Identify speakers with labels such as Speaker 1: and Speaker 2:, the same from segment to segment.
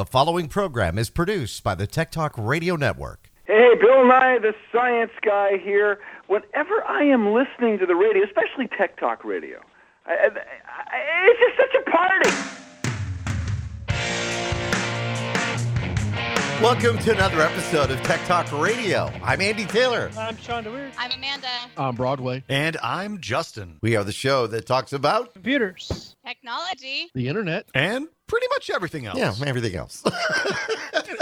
Speaker 1: The following program is produced by the Tech Talk Radio Network.
Speaker 2: Hey, Bill Nye, the science guy here. Whenever I am listening to the radio, especially Tech Talk Radio, I, I, I, it's just such a party.
Speaker 1: Welcome to another episode of Tech Talk Radio. I'm Andy Taylor.
Speaker 3: I'm Shawn DeWeerd.
Speaker 4: I'm Amanda.
Speaker 5: on Broadway,
Speaker 6: And I'm Justin.
Speaker 1: We are the show that talks about,
Speaker 3: Computers.
Speaker 4: Technology.
Speaker 5: the internet.
Speaker 6: And pretty much everything else.
Speaker 1: yeah, everything else.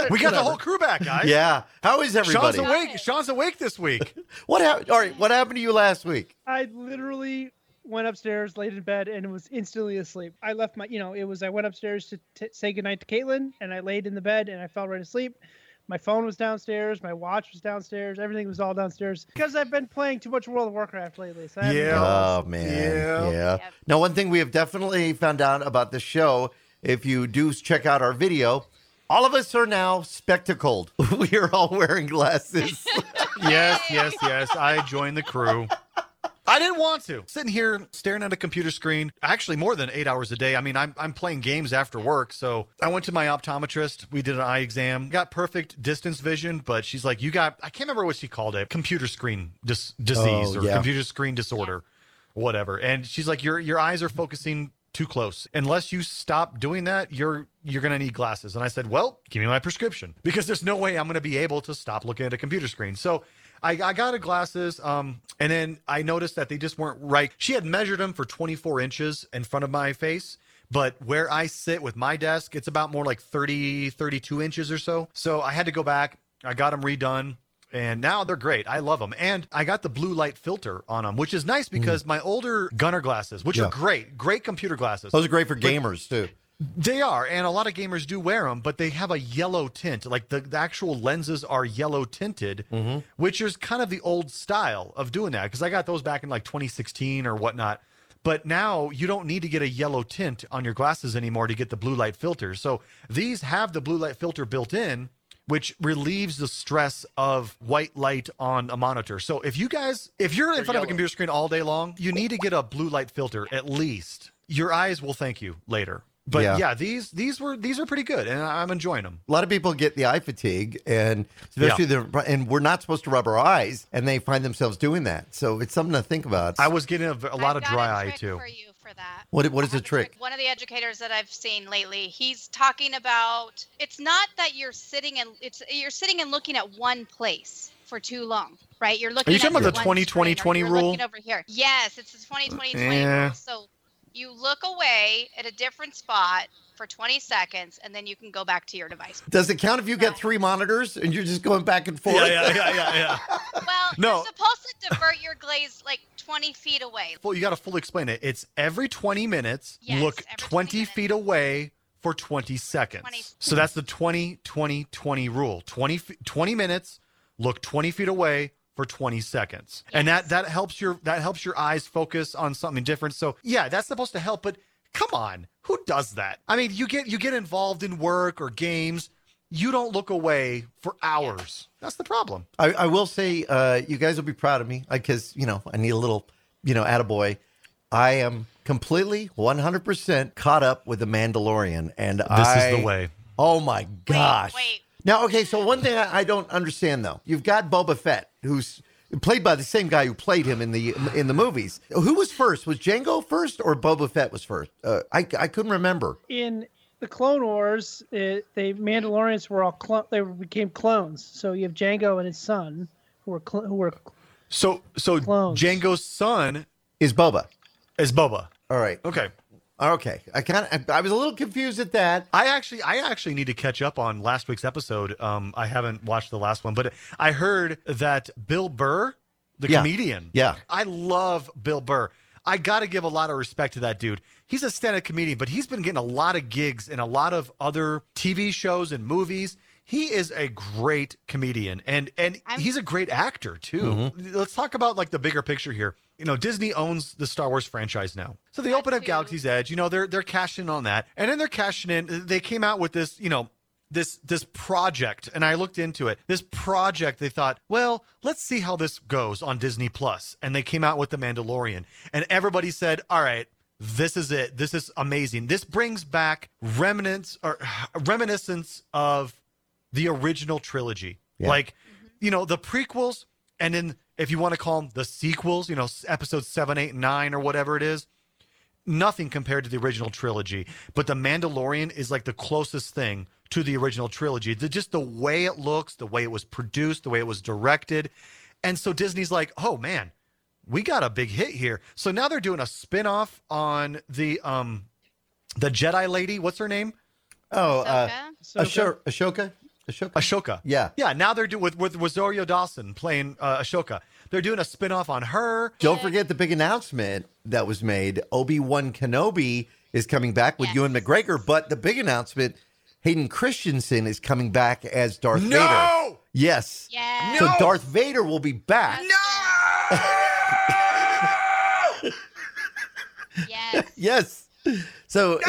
Speaker 6: We got the whole crew back, guys.
Speaker 1: yeah. How is everybody?
Speaker 6: Shawn's awake. Shawn's awake this week.
Speaker 1: What happened? All right. What happened to you last week?
Speaker 3: I literally went upstairs, laid in bed, and was instantly asleep. I left my, you know, it was I went upstairs to t- say goodnight to Caitlin, and I laid in the bed and I fell right asleep. My phone was downstairs, my watch was downstairs, everything was all downstairs because I've been playing too much World of Warcraft lately. So I
Speaker 6: Yeah.
Speaker 1: Oh man.
Speaker 6: Yeah.
Speaker 1: Yeah. Now, one thing we have definitely found out about the show, if you do check out our video, all of us are now spectacled. we are all wearing glasses.
Speaker 6: yes, yes, yes. I joined the crew. I didn't want to. Sitting here staring at a computer screen, actually more than eight hours a day. I mean, I'm, I'm playing games after work. So I went to my optometrist. We did an eye exam, got perfect distance vision, but she's like, you got, I can't remember what she called it, computer screen dis- disease
Speaker 1: Oh,
Speaker 6: or
Speaker 1: yeah.
Speaker 6: computer screen disorder, whatever. And she's like, your, your eyes are focusing too close. Unless you stop doing that, you're you're going to need glasses. And I said, "Well, give me my prescription because there's no way I'm going to be able to stop looking at a computer screen." So I, I got her glasses, um, and then I noticed that they just weren't right. She had measured them for 24 inches in front of my face, but where I sit with my desk, it's about more like 30, 32 inches or so. So I had to go back. I got them redone. And now they're great. I love them. And I got the blue light filter on them, which is nice mm. because my older gunner glasses, which
Speaker 1: Yeah.
Speaker 6: are great, great computer glasses.
Speaker 1: Those are great for gamers too.
Speaker 6: They are, and a lot of gamers do wear them, but they have a yellow tint. Like the, the actual lenses are yellow tinted, mm-hmm. which is kind of the old style of doing that. Because I got those back in like 2016 or whatnot. But now you don't need to get a yellow tint on your glasses anymore to get the blue light filter. So these have the blue light filter built in, which relieves the stress of white light on a monitor. So if you guys, if you're in front of a computer screen all day long, you need to get a blue light filter at least. Your eyes will thank you later. But
Speaker 1: Yeah.
Speaker 6: yeah, these these were these are pretty good, and I'm enjoying them.
Speaker 1: A lot of people get the eye fatigue, and especially the and we're not supposed to rub our eyes, and they find themselves doing that. So it's something to think about.
Speaker 6: I was getting a, a lot
Speaker 4: I've
Speaker 6: of
Speaker 4: got
Speaker 6: dry
Speaker 4: a
Speaker 6: eye
Speaker 4: trick
Speaker 6: too.
Speaker 4: For that.
Speaker 1: What what is the trick?
Speaker 4: One of the educators that I've seen lately, he's talking about it's not that you're sitting and it's you're sitting and looking at one place for too long, right? You're looking.
Speaker 6: Are you talking about the
Speaker 4: one
Speaker 6: 20, 20, 20 rule?
Speaker 4: Over here. Yes, it's the 20 20 20
Speaker 6: Yeah.
Speaker 4: rule. So you look away at a different spot for 20 seconds, and then you can go back to your device.
Speaker 1: Does it count if you get three monitors and you're just going back and forth?
Speaker 6: Yeah, yeah, yeah, yeah, yeah.
Speaker 4: Well,
Speaker 6: No.
Speaker 4: you're supposed to divert your glaze like 20 feet away.
Speaker 6: Well, you got to fully explain it. It's every 20 minutes,
Speaker 4: Yes,
Speaker 6: look
Speaker 4: every
Speaker 6: 20
Speaker 4: 20
Speaker 6: feet away for 20 seconds.
Speaker 4: 20
Speaker 6: So that's the 20 20 20 rule. 20 20 minutes, look 20 feet away for 20 seconds. And that that helps your that helps your eyes focus on something different. So, yeah, that's supposed to help, but come on. Who does that? I mean, you get you get involved in work or games, you don't look away for hours. That's the problem.
Speaker 1: I, I will say, uh, you guys will be proud of me because you know I need a little, you know, attaboy. I am completely 100% caught up with the Mandalorian, and
Speaker 6: This
Speaker 1: I,
Speaker 6: is the way.
Speaker 1: Oh my gosh!
Speaker 4: wait. wait.
Speaker 1: Now, okay, so one thing I, I don't understand though, you've got Boba Fett, who's played by the same guy who played him in the in the movies. Who was first? Was Jango first or Boba Fett was first? Uh, I I couldn't remember.
Speaker 3: In the Clone Wars, it, the Mandalorians were all clo- they became clones. So you have Jango and his son, who were cl- who were
Speaker 6: So so
Speaker 3: Clones.
Speaker 6: Jango's son
Speaker 1: Is Boba?
Speaker 6: is Boba.
Speaker 1: All right.
Speaker 6: Okay.
Speaker 1: Okay. I kind of I, I was a little confused at that.
Speaker 6: I actually I actually need to catch up on last week's episode. Um I haven't watched the last one, but I heard that Bill Burr, the
Speaker 1: Yeah.
Speaker 6: comedian.
Speaker 1: Yeah.
Speaker 6: I love Bill Burr. I got to give a lot of respect to that dude. He's a stand-up comedian, but he's been getting a lot of gigs in a lot of other TV shows and movies. He is a great comedian and and
Speaker 4: I'm-
Speaker 6: he's a great actor too. Let's talk about like the bigger picture here. You know, Disney owns the Star Wars franchise now. So they open up
Speaker 4: too.
Speaker 6: Galaxy's Edge, you know, they're they're cashing in on that. And then they're cashing in they came out with this, you know, this this project and I looked into it. This project they thought, well, let's see how this goes on Disney Plus. And they came out with The Mandalorian. And everybody said, "All right, this is it. This is amazing. This brings back remnants or reminiscence of the original trilogy.
Speaker 1: Yeah.
Speaker 6: Like, mm-hmm. you know, the prequels, and then if you want to call them the sequels, you know, episodes seven, eight, and nine, or whatever it is, nothing compared to the original trilogy. But The Mandalorian is like the closest thing to the original trilogy. The, just the way it looks, the way it was produced, the way it was directed. And so Disney's like, oh man, we got a big hit here. So now they're doing a spin-off on the um the Jedi lady. What's her name?
Speaker 1: Oh, uh,
Speaker 3: So
Speaker 1: Asho- Ahsoka? Ahsoka?
Speaker 6: Ahsoka.
Speaker 1: Yeah.
Speaker 6: Yeah. Now they're doing with with Rosario Dawson playing uh, Ahsoka. They're doing a spin-off on her.
Speaker 1: Don't forget the big announcement that was made. Obi Wan Kenobi is coming back with
Speaker 4: Yes.
Speaker 1: Ewan McGregor, but the big announcement: Hayden Christensen is coming back as Darth Vader.
Speaker 6: No!
Speaker 1: Yes.
Speaker 4: Yeah.
Speaker 1: So
Speaker 6: No!
Speaker 1: Darth Vader will be back. No.
Speaker 4: Yes.
Speaker 1: Yes. So.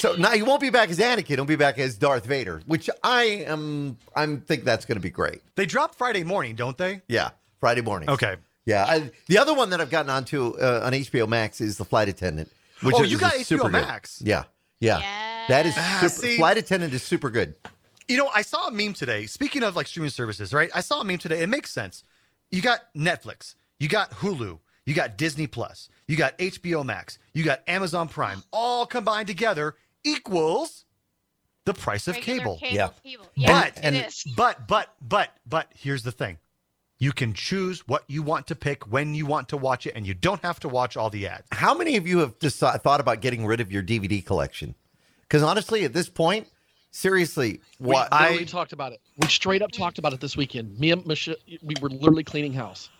Speaker 1: So now he won't be back as Anakin. He'll be back as Darth Vader, which I am. I'm think that's going to be great.
Speaker 6: They drop Friday morning, don't they?
Speaker 1: Yeah, Friday morning.
Speaker 6: Okay.
Speaker 1: Yeah. I, the other one that I've gotten onto uh, on HBO Max is the Flight Attendant. Which
Speaker 6: Oh,
Speaker 1: is
Speaker 6: you got
Speaker 1: is
Speaker 6: HBO
Speaker 1: super good.
Speaker 6: Max?
Speaker 1: Yeah. Yeah. That is
Speaker 6: Ah,
Speaker 1: super,
Speaker 6: see-
Speaker 1: Flight Attendant is super good.
Speaker 6: You know, I saw a meme today. Speaking of like streaming services, right? I saw a meme today. It makes sense. You got Netflix, you got Hulu, you got Disney Plus, you got HBO Max, you got Amazon Prime, all combined together equals the price of
Speaker 4: Regular
Speaker 6: cable.
Speaker 4: cable
Speaker 1: Yeah.
Speaker 4: Cable. Yes,
Speaker 6: But-
Speaker 4: it is.
Speaker 6: But but but but here's the thing. You can choose what you want to pick when you want to watch it, and you don't have to watch all the ads.
Speaker 1: How many of you have deci- thought about getting rid of your DVD collection? Because honestly, at this point, seriously,
Speaker 5: We
Speaker 1: what
Speaker 5: literally talked about it. We straight up talked about it this weekend. Me and Michelle, we were literally cleaning house,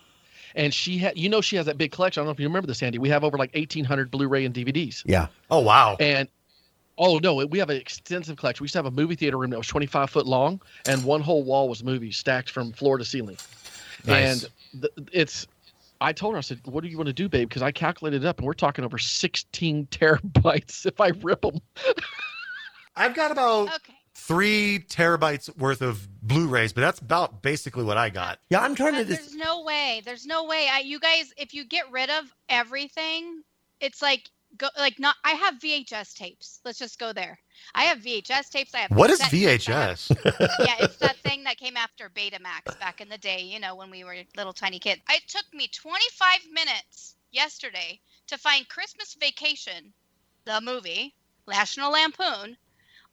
Speaker 5: and she had, you know, she has that big collection. I don't know if you remember this, Andy. We have over like eighteen hundred Blu-ray and DVDs,
Speaker 1: Yeah.
Speaker 6: Oh wow.
Speaker 5: and oh no, we have an extensive collection. We used to have a movie theater room that was twenty-five foot long, and one whole wall was movies stacked from floor to ceiling.
Speaker 6: Nice.
Speaker 5: And th- it's. I told her, I said, "What do you want to do, babe?" Because I calculated it up, and we're talking over sixteen terabytes if I rip them.
Speaker 6: I've got about
Speaker 4: Okay.
Speaker 6: three terabytes worth of Blu-rays, but that's about basically what I got.
Speaker 1: Yeah, I'm trying to
Speaker 4: But
Speaker 1: just.
Speaker 4: there's no way. There's no way. I, you guys, if you get rid of everything, it's like go like not. I have VHS tapes. Let's just go there. I have VHS tapes. I have.
Speaker 6: What is
Speaker 4: I have-
Speaker 6: VHS?
Speaker 4: yeah, it's that thing that came after Betamax back in the day, you know, when we were little tiny kids. It took me 25 minutes yesterday to find Christmas Vacation, the movie, National Lampoon,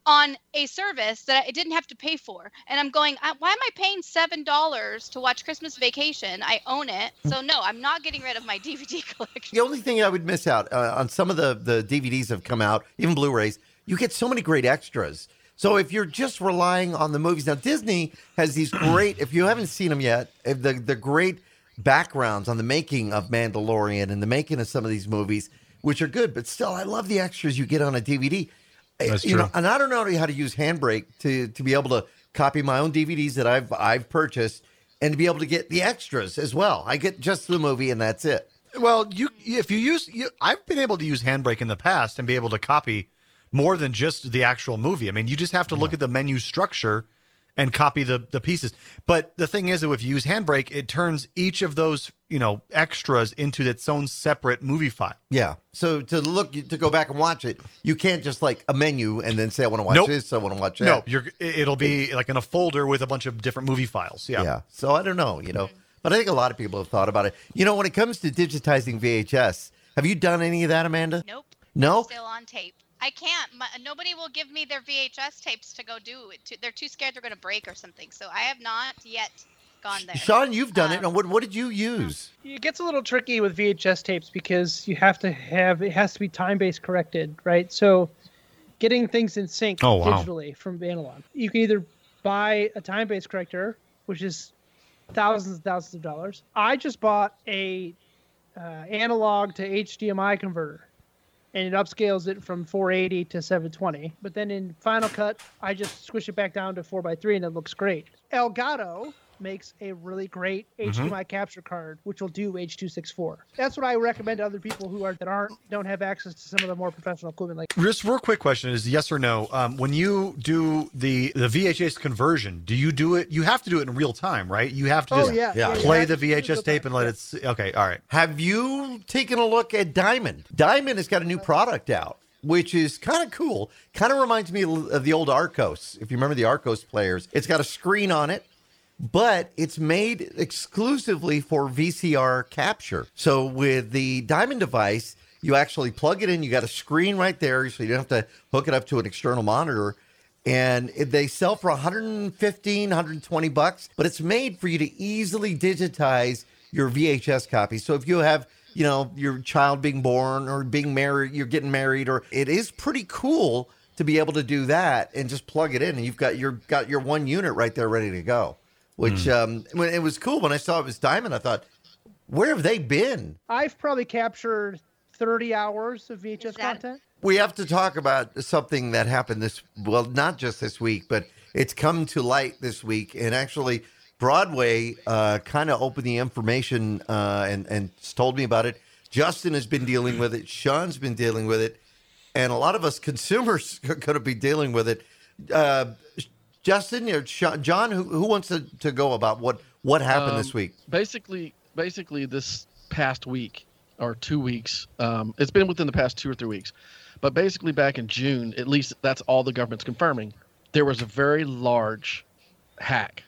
Speaker 4: on a service that I didn't have to pay for. And I'm going, why am I paying $7 to watch Christmas Vacation? I own it. So, no, I'm not getting rid of my DVD collection.
Speaker 1: The only thing I would miss out uh, on some of the the DVDs have come out, even Blu-rays. You get so many great extras. So if you're just relying on the movies now, Disney has these great. If you haven't seen them yet, uh, the the great backgrounds on the making of Mandalorian and the making of some of these movies, which are good. But still, I love the extras you get on a DVD.
Speaker 6: That's
Speaker 1: you know, and I don't know how to use Handbrake to to be able to copy my own DVDs that I've I've purchased and to be able to get the extras as well. I get just the movie and that's it.
Speaker 6: well, you if you use, you, I've been able to use Handbrake in the past and be able to copy more than just the actual movie. I mean, you just have to look at the menu structure and copy the the pieces. But the thing is that if you use Handbrake, it turns each of those you know extras into its own separate movie file.
Speaker 1: Yeah. So to look to go back and watch it, you can't just like a menu and then say I want to watch
Speaker 6: Nope.
Speaker 1: this, I want to watch that.
Speaker 6: No, you're it'll be like in a folder with a bunch of different movie files. Yeah.
Speaker 1: Yeah. So I don't know, you know. But I think a lot of people have thought about it. You know, when it comes to digitizing VHS, have you done any of that, Amanda?
Speaker 4: Nope.
Speaker 1: No?
Speaker 4: Still on tape. I can't. My, nobody will give me their VHS tapes to go do it. To, they're too scared they're going to break or something. So I have not yet gone there.
Speaker 1: Shawn, you've done it.
Speaker 4: Um,
Speaker 1: Now, what what did you use?
Speaker 3: It gets a little tricky with VHS tapes because you have to have it has to be time based corrected, right? So getting things in sync
Speaker 6: Oh, wow.
Speaker 3: digitally from analog. You can either buy a time based corrector, which is thousands and thousands of dollars. I just bought a uh, analog to HDMI converter, and it upscales it from 480 to 720. But then in Final Cut, I just squish it back down to 4x3, and it looks great. Elgato makes a really great
Speaker 6: Mm-hmm.
Speaker 3: HDMI capture card, which will do H.264. That's what I recommend to other people who are that aren't don't have access to some of the more professional equipment. Like
Speaker 6: Just real quick question is yes or no. Um, when you do the the VHS conversion, do you do it? You have to do it in real time, right? You have to
Speaker 3: Oh,
Speaker 6: just
Speaker 3: yeah,
Speaker 1: yeah, yeah.
Speaker 6: play
Speaker 3: Yeah,
Speaker 6: the VHS tape and let it. s okay, all right.
Speaker 1: Have you taken a look at Diamond? Diamond has got a new product out, which is kind of cool. Kind of reminds me of the old Archos. If you remember the Archos players, it's got a screen on it, but it's made exclusively for VCR capture. So with the Diamond device, you actually plug it in. You got a screen right there, so you don't have to hook it up to an external monitor. And they sell for 115, 120 bucks, but it's made for you to easily digitize your VHS copy. So if you have, you know, your child being born or being married, you're getting married, or it is pretty cool to be able to do that and just plug it in, and you've got your got your one unit right there ready to go. Which um, when it was cool when I saw it was Diamond, I thought, where have they been?
Speaker 3: I've probably captured 30 hours of VHS
Speaker 4: that-
Speaker 3: content.
Speaker 1: We have to talk about something that happened this well, not just this week, but it's come to light this week, and actually. Broadway uh, kind of opened the information uh, and and told me about it. Justin has been dealing with it. Shawn's been dealing with it, and a lot of us consumers are going to be dealing with it. Uh, Justin or John, who, who wants to, to go about what what happened this
Speaker 5: Um,
Speaker 1: week?
Speaker 5: Basically, basically this past week or two weeks. Um, it's been within the past two or three weeks, but basically back in June, at least that's all the government's confirming. There was a very large hack.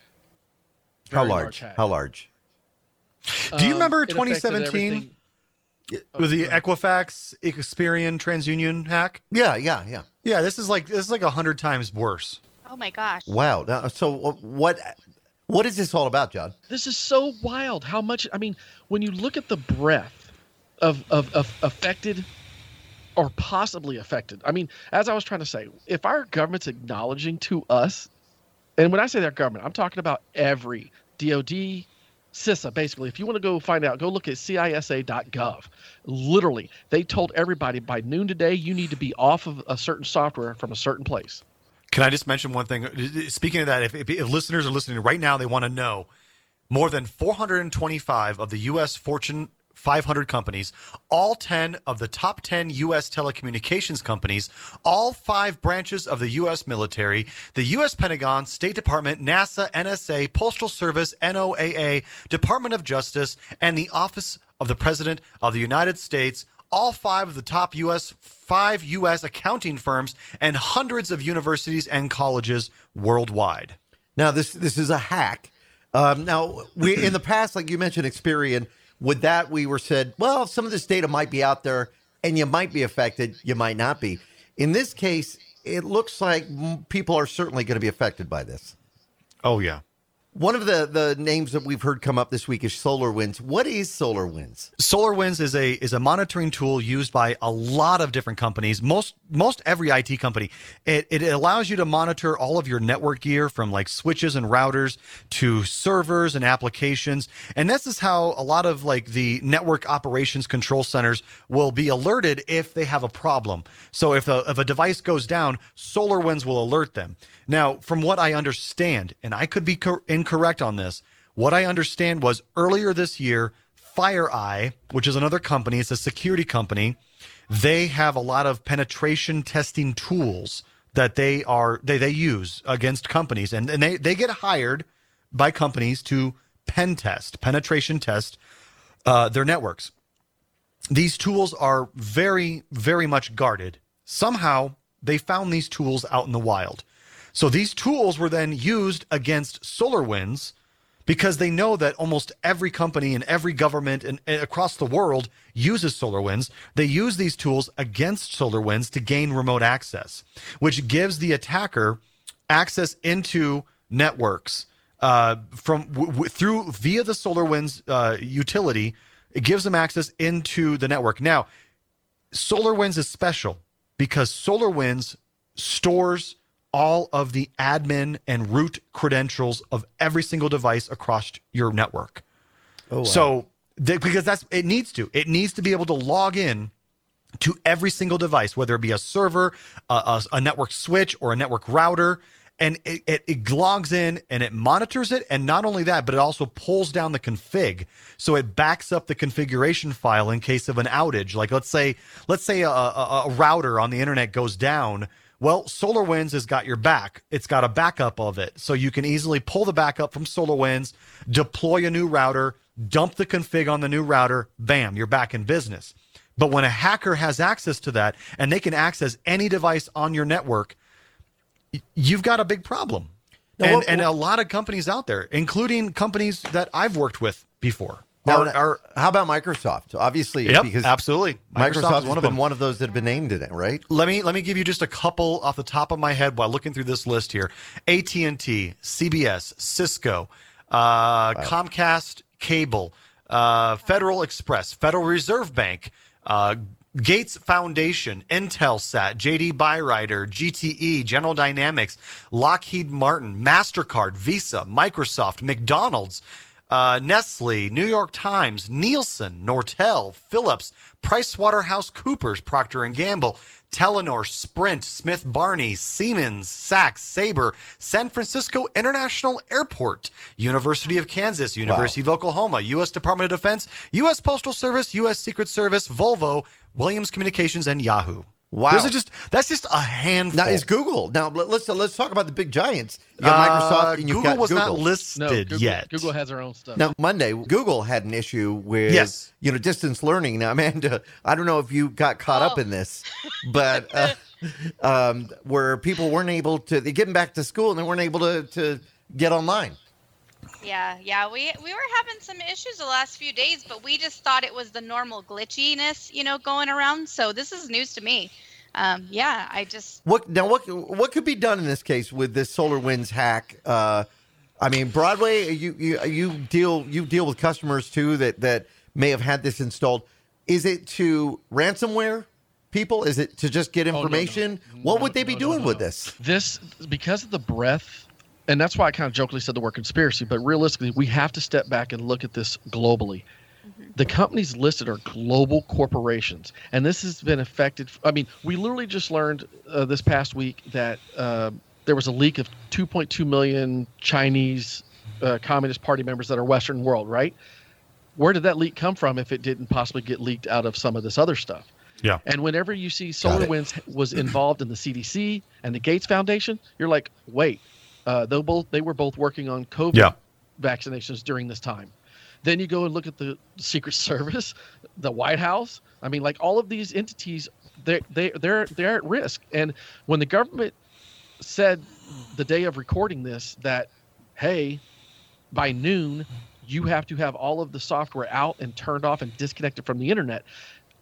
Speaker 1: How
Speaker 5: Very
Speaker 1: large?
Speaker 5: hack.
Speaker 1: How large?
Speaker 6: Do you
Speaker 5: Um,
Speaker 6: remember
Speaker 5: it
Speaker 6: 2017?
Speaker 5: everything.
Speaker 6: With the Equifax Experian TransUnion hack?
Speaker 1: Yeah, yeah, yeah.
Speaker 6: Yeah, this is like this is like a hundred times worse.
Speaker 4: Oh my gosh.
Speaker 1: Wow. Now, so uh, what what is this all about, John?
Speaker 5: This is so wild. How much? I mean, when you look at the breadth of of, of affected or possibly affected. I mean, as I was trying to say, if our government's acknowledging to us, and when I say their government, I'm talking about every DoD, CISA. Basically, if you want to go find out, go look at CISA.gov. Literally, they told everybody by noon today you need to be off of a certain software from a certain place.
Speaker 6: Can I just mention one thing? Speaking of that, if, if, if listeners are listening right now, they want to know more than 425 of the U.S. Fortune 500 companies, all 10 of the top 10 U.S. telecommunications companies, all five branches of the U.S. military, the U.S. Pentagon, State Department, NASA, NSA, Postal Service, NOAA, Department of Justice, and the Office of the President of the United States all five of the top U.S. five U.S. accounting firms and hundreds of universities and colleges worldwide.
Speaker 1: Now this this is a hack. Um, now we in the past, like you mentioned, Experian. With that, we were said, well, some of this data might be out there, and you might be affected. You might not be. In this case, it looks like people are certainly going to be affected by this.
Speaker 6: Oh yeah.
Speaker 1: One of the the names that we've heard come up this week is SolarWinds. What is SolarWinds?
Speaker 6: SolarWinds is a is a monitoring tool used by a lot of different companies. Most most every IT company. It it allows you to monitor all of your network gear from like switches and routers to servers and applications. And this is how a lot of like the network operations control centers will be alerted if they have a problem. So if a if a device goes down, SolarWinds will alert them. Now, from what I understand, and I could be cor- incorrect on this, what I understand was earlier this year, FireEye, which is another company, it's a security company, they have a lot of penetration testing tools that they are they, they use against companies and, and they, they get hired by companies to pen test, penetration test uh, their networks. These tools are very, very much guarded. Somehow they found these tools out in the wild. So these tools were then used against SolarWinds because they know that almost every company and every government and, and across the world uses SolarWinds. They use these tools against SolarWinds to gain remote access, which gives the attacker access into networks uh, from w- through via the SolarWinds uh, utility. It gives them access into the network. Now, SolarWinds is special because SolarWinds stores all of the admin and root credentials of every single device across your network.
Speaker 1: Oh,
Speaker 6: So, th- because that's it needs to, it needs to be able to log in to every single device, whether it be a server, a, a, a network switch, or a network router. and it, it, it logs in and it monitors it. And not only that, but it also pulls down the config. So it backs up the configuration file in case of an outage. Like let's say, let's say a, a router on the internet goes down. Well, SolarWinds has got your back. It's got a backup of it. So you can easily pull the backup from SolarWinds, deploy a new router, dump the config on the new router, bam, you're back in business. But when a hacker has access to that and they can access any device on your network, you've got a big problem.
Speaker 1: Now,
Speaker 6: and,
Speaker 1: what-
Speaker 6: and a lot of companies out there, including companies that I've worked with before,
Speaker 1: Now,
Speaker 6: are, are
Speaker 1: how about Microsoft? Obviously,
Speaker 6: yep,
Speaker 1: because
Speaker 6: absolutely.
Speaker 1: Microsoft
Speaker 6: is
Speaker 1: has been one of those that have been named in it, right?
Speaker 6: let me let me give you just a couple off the top of my head while looking through this list here at&t cbs cisco uh, comcast cable uh, federal express federal reserve bank uh, gates foundation intelsat jd byrider gte general dynamics lockheed martin mastercard visa microsoft mcdonald's uh, Nestle, New York Times, Nielsen, Nortel, Philips, PricewaterhouseCoopers, Procter and Gamble, Telenor, Sprint, Smith Barney, Siemens, Saks, Sabre, San Francisco International Airport, University of Kansas, University of Oklahoma, U.S. Department of Defense, U.S. Postal Service, U.S. Secret Service, Volvo, Williams Communications, and Yahoo.
Speaker 1: Wow.
Speaker 6: Those are just that's just a handful.
Speaker 1: Now is Google. Now let- let's let's talk about the big giants. You
Speaker 6: Uh,
Speaker 1: got Microsoft and you've
Speaker 6: Google
Speaker 1: got
Speaker 6: was
Speaker 1: Google.
Speaker 6: not
Speaker 5: No,
Speaker 6: listed
Speaker 5: Google,
Speaker 6: yet.
Speaker 5: Google has their own stuff.
Speaker 1: Now Monday, Google had an issue with
Speaker 6: Yes.
Speaker 1: you know distance learning. Now Amanda, I don't know if you got caught up
Speaker 4: Oh.
Speaker 1: in this, but uh, um, where people weren't able to they getting back to school and they weren't able to to get online.
Speaker 4: Yeah, yeah, we we were having some issues the last few days, but we just thought it was the normal glitchiness, you know, going around. So this is news to me. Um, yeah, I just
Speaker 1: What now? What what could be done in this case with this SolarWinds hack? Uh, I mean, Broadway, you you you deal you deal with customers too that that may have had this installed. Is it to ransomware people? Is it to just get
Speaker 5: no, no.
Speaker 1: information? What
Speaker 5: No,
Speaker 1: would they be
Speaker 5: no, no,
Speaker 1: doing
Speaker 5: no,
Speaker 1: with this?
Speaker 5: This because of the breadth, and that's why I kind of jokingly said the word conspiracy. But realistically, we have to step back and look at this globally. The companies listed are global corporations, and this has been affected. I mean, we literally just learned uh, this past week that uh, there was a leak of 2.2 million Chinese uh, Communist Party members that are Western world, right? Where did that leak come from if it didn't possibly get leaked out of some of this other stuff?
Speaker 6: Yeah.
Speaker 5: And whenever you see
Speaker 1: Got it.
Speaker 5: SolarWinds was involved in the CDC and the Gates Foundation, you're like, wait, uh, they both they were both working on COVID
Speaker 6: Yeah.
Speaker 5: vaccinations during this time. Then you go and look at the Secret Service, the White House. I mean, like all of these entities, they they they're they're at risk. And when the government said the day of recording this that, hey, by noon, you have to have all of the software out and turned off and disconnected from the internet.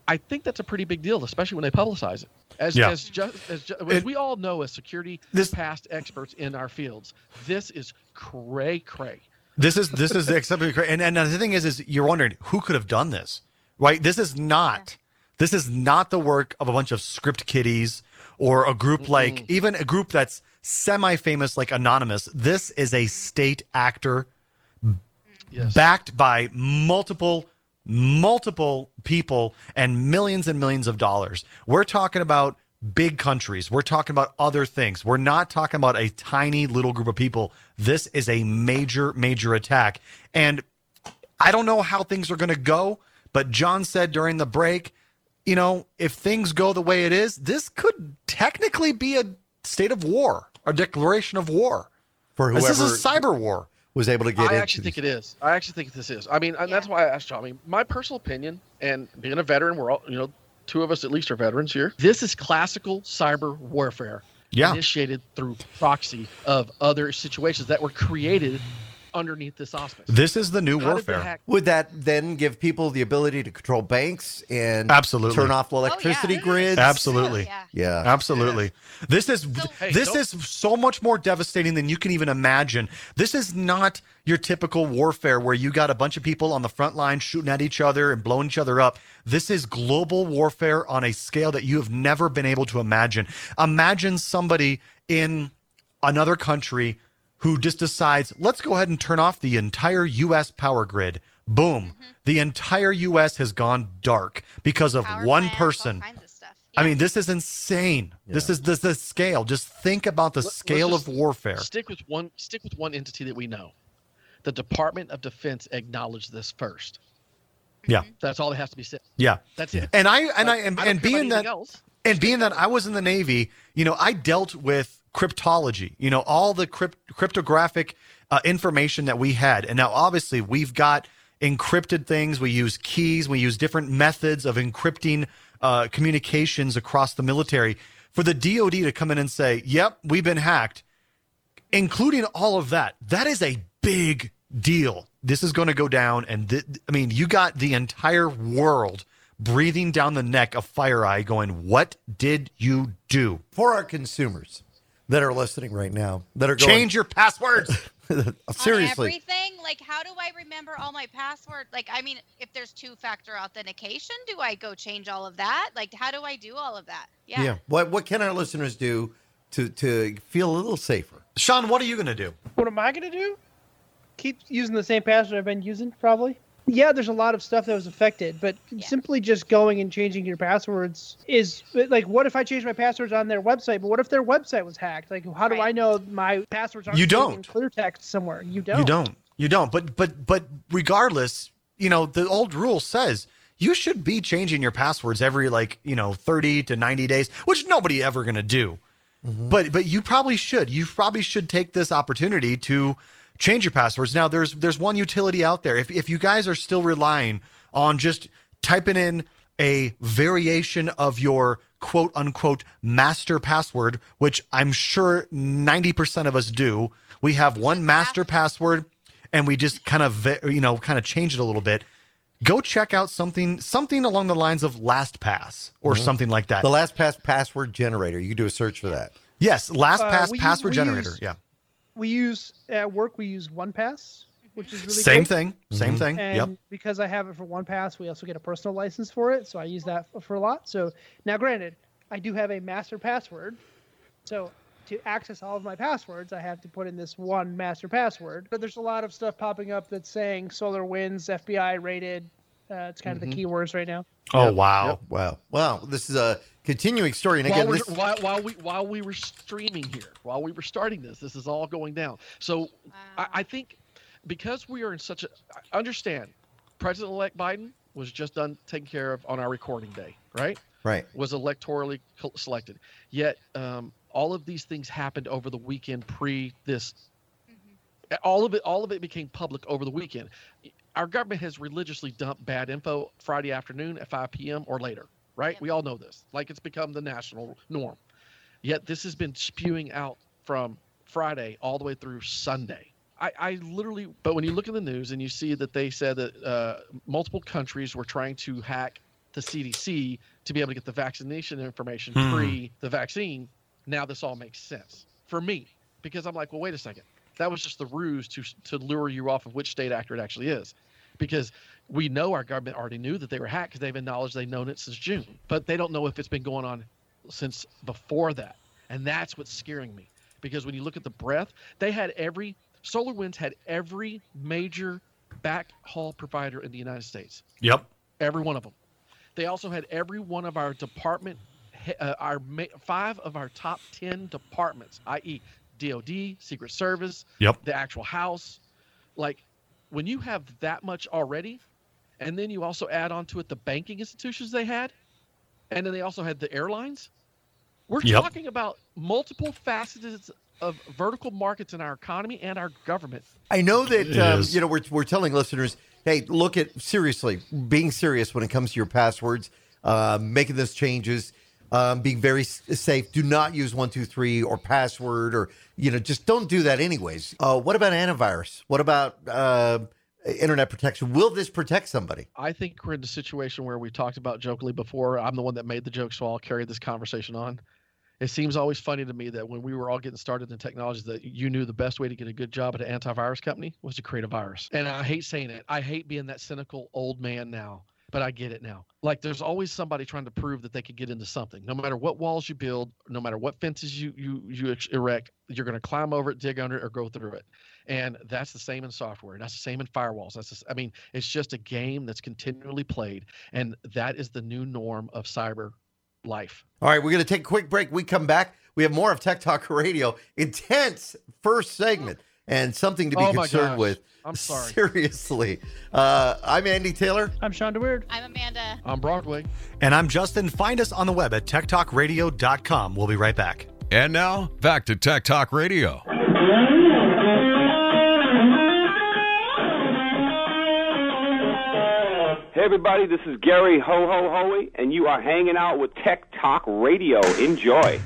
Speaker 5: I think that's a pretty big deal, especially when they publicize it. As
Speaker 6: Yeah.
Speaker 5: as, ju- as, ju- as
Speaker 6: It-
Speaker 5: we all know, as security
Speaker 6: This-
Speaker 5: past experts in our fields, this is cray cray.
Speaker 6: This is this is acceptably crazy. And and the thing is, is you're wondering who could have done this, right? This is not this is not the work of a bunch of script kiddies or a group like even a group that's semi-famous like Anonymous. This is a state actor
Speaker 5: Yes.
Speaker 6: backed by multiple multiple people and millions and millions of dollars. We're talking about big countries. We're talking about other things. We're not talking about a tiny little group of people. This is a major major attack. And I don't know how things are going to go, but John said during the break, you know, if things go the way it is, this could technically be a state of war, a declaration of war.
Speaker 1: For whoever, This
Speaker 6: is a cyber war.
Speaker 1: Was able to get
Speaker 5: I
Speaker 1: into
Speaker 5: actually think
Speaker 1: these-
Speaker 5: it is. I actually think this is. I mean, and that's why I asked John. I mean, my personal opinion, and being a veteran, we're all, you know, two of us at least are veterans here. This is classical cyber warfare
Speaker 6: Yeah.
Speaker 5: initiated through proxy of other situations that were created underneath this auspice.
Speaker 6: This is the new
Speaker 5: How did they
Speaker 6: warfare.
Speaker 1: Would that then give people the ability to control banks and
Speaker 6: Absolutely.
Speaker 1: turn off
Speaker 4: Oh, yeah.
Speaker 1: electricity grids?
Speaker 6: Absolutely.
Speaker 4: Yeah.
Speaker 1: Yeah.
Speaker 6: Absolutely. This is
Speaker 5: Hey,
Speaker 6: this
Speaker 5: don't-
Speaker 6: is so much more devastating than you can even imagine. This is not your typical warfare where you got a bunch of people on the front line shooting at each other and blowing each other up. This is global warfare on a scale that you have never been able to imagine. Imagine somebody in another country who just decides, let's go ahead and turn off the entire US power grid. Boom.
Speaker 4: Mm-hmm.
Speaker 6: The entire US has gone dark because of
Speaker 4: Power
Speaker 6: one
Speaker 4: plants, all
Speaker 6: person
Speaker 4: kinds of stuff.
Speaker 6: I mean, this is insane. This is this the scale. Just think about the
Speaker 5: Let-
Speaker 6: scale of warfare.
Speaker 5: Stick with one. Stick with one entity that we know. The Department of Defense acknowledged this first.
Speaker 6: Yeah.
Speaker 5: That's all that has to be said.
Speaker 6: Yeah.
Speaker 5: That's it.
Speaker 6: And I and I and,
Speaker 5: don't
Speaker 6: and being that
Speaker 5: else.
Speaker 6: and being that I was in the Navy, you know, I dealt with cryptology, you know, all the crypt, cryptographic uh, information that we had. And now, obviously, we've got encrypted things. We use keys, we use different methods of encrypting uh, communications across the military. For the DoD to come in and say, yep, we've been hacked, including all of that, that is a big deal. This is going to go down. And th- I mean, you got the entire world breathing down the neck of FireEye going, What did you do?
Speaker 1: For our consumers that are listening right now, that are going,
Speaker 6: Change your passwords.
Speaker 1: seriously.
Speaker 4: On everything? Like, how do I remember all my password? Like, I mean, if there's two factor authentication, do I go change all of that? Like, how do I do all of that? Yeah.
Speaker 1: Yeah. What what can our listeners do to to feel a little safer?
Speaker 6: Shawn, what are you going to do?
Speaker 3: What am I gonna do? Keep using the same password I've been using, probably. Yeah, there's a lot of stuff that was affected, but
Speaker 4: Yeah.
Speaker 3: simply just going and changing your passwords is like, what if I change my passwords on their website? But what if their website was hacked? Like, how do
Speaker 4: Right.
Speaker 3: I know my passwords aren't
Speaker 6: You don't.
Speaker 3: clear text somewhere? You don't.
Speaker 6: You don't. You don't. But but but regardless, you know, the old rule says you should be changing your passwords every like, you know, 30 to 90 days, which nobody ever going to do. Mm-hmm. But but you probably should. You probably should take this opportunity to change your passwords. Now there's there's one utility out there. If if you guys are still relying on just typing in a variation of your quote unquote master password, which I'm sure 90% of us do. We have one master password and we just kind of you know kind of change it a little bit. Go check out something something along the lines of LastPass or something like that.
Speaker 1: The LastPass password generator. You can do a search for that.
Speaker 6: yes, LastPass
Speaker 3: Uh, we use-
Speaker 6: password generator. yeah.
Speaker 3: We use at work. We use OnePass, which is really
Speaker 6: Same
Speaker 3: good.
Speaker 6: thing. Same thing.
Speaker 3: And
Speaker 6: yep.
Speaker 3: because I have it for OnePass, we also get a personal license for it, so I use that for a lot. So now, granted, I do have a master password, so to access all of my passwords, I have to put in this one master password. But there's a lot of stuff popping up that's saying SolarWinds FBI rated. Uh, it's kind of the keywords right now.
Speaker 6: Oh wow.
Speaker 1: Wow. Wow. This is a continuing story. And again,
Speaker 5: we're,
Speaker 1: this,
Speaker 5: while, while we while we were streaming here, while we were starting this, this is all going down. So I, I think because we are in such a I understand, President-elect Biden was just done taken care of on our recording day, right?
Speaker 1: right.
Speaker 5: Was electorally selected. Yet um, all of these things happened over the weekend pre this. All of it, all of it became public over the weekend. Our government has religiously dumped bad info Friday afternoon at 5 p.m. or later, right?
Speaker 4: Yep.
Speaker 5: We all know this. Like it's become the national norm. Yet this has been spewing out from Friday all the way through Sunday. I, I literally, but when you look at the news and you see that they said that uh, multiple countries were trying to hack the CDC to be able to get the vaccination information
Speaker 6: Hmm.
Speaker 5: pre the vaccine, now this all makes sense for me because I'm like, well, wait a second, that was just the ruse to to lure you off of which state actor it actually is, because we know our government already knew that they were hacked because they've acknowledged they've known it since June, but they don't know if it's been going on since before that, and that's what's scaring me because when you look at the breadth, they had every SolarWinds had every major backhaul provider in the United States
Speaker 6: Yep.
Speaker 5: every one of them. They also had every one of our department, uh, our ma- five of our top ten departments, i.e., DoD, Secret Service,
Speaker 6: Yep.
Speaker 5: the actual House. Like, when you have that much already, and then you also add on to it the banking institutions they had, and then they also had the airlines. We're
Speaker 6: Yep.
Speaker 5: talking about multiple facets of vertical markets in our economy and our government.
Speaker 1: I know that um, you know we're we're telling listeners, hey, look at seriously being serious when it comes to your passwords, uh, making those changes, um, being very safe. Do not use one two three or password or you know just don't do that anyways. Uh, what about antivirus? What about uh, internet protection? Will this protect somebody?
Speaker 5: I think we're in the situation where we talked about jokingly before. I'm the one that made the joke, so I'll carry this conversation on. It seems always funny to me that when we were all getting started in technology, that you knew the best way to get a good job at an antivirus company was to create a virus. And I hate saying it. I hate being that cynical old man now, but I get it now. Like there's always somebody trying to prove that they could get into something. No matter what walls you build, no matter what fences you you you erect, you're going to climb over it, dig under it, or go through it. And that's the same in software. And that's the same in firewalls. That's just, I mean, it's just a game that's continually played, and that is the new norm of cyber life.
Speaker 1: All right, we're going to take a quick break. We come back. We have more of Tech Talk Radio. Intense first segment and something to be
Speaker 5: Oh
Speaker 1: concerned
Speaker 5: gosh.
Speaker 1: with.
Speaker 5: I'm sorry.
Speaker 1: Seriously. Uh, I'm Andy Taylor.
Speaker 3: I'm Shawn DeWeerd.
Speaker 4: I'm Amanda.
Speaker 5: I'm Broadway.
Speaker 6: And I'm Justin. Find us on the web at techtalkradio.com. We'll be right back.
Speaker 7: And now, back to Tech Talk Radio.
Speaker 2: Hey everybody, this is Gary Ho Ho Hoey, and you are hanging out with Tech Talk Radio. Enjoy.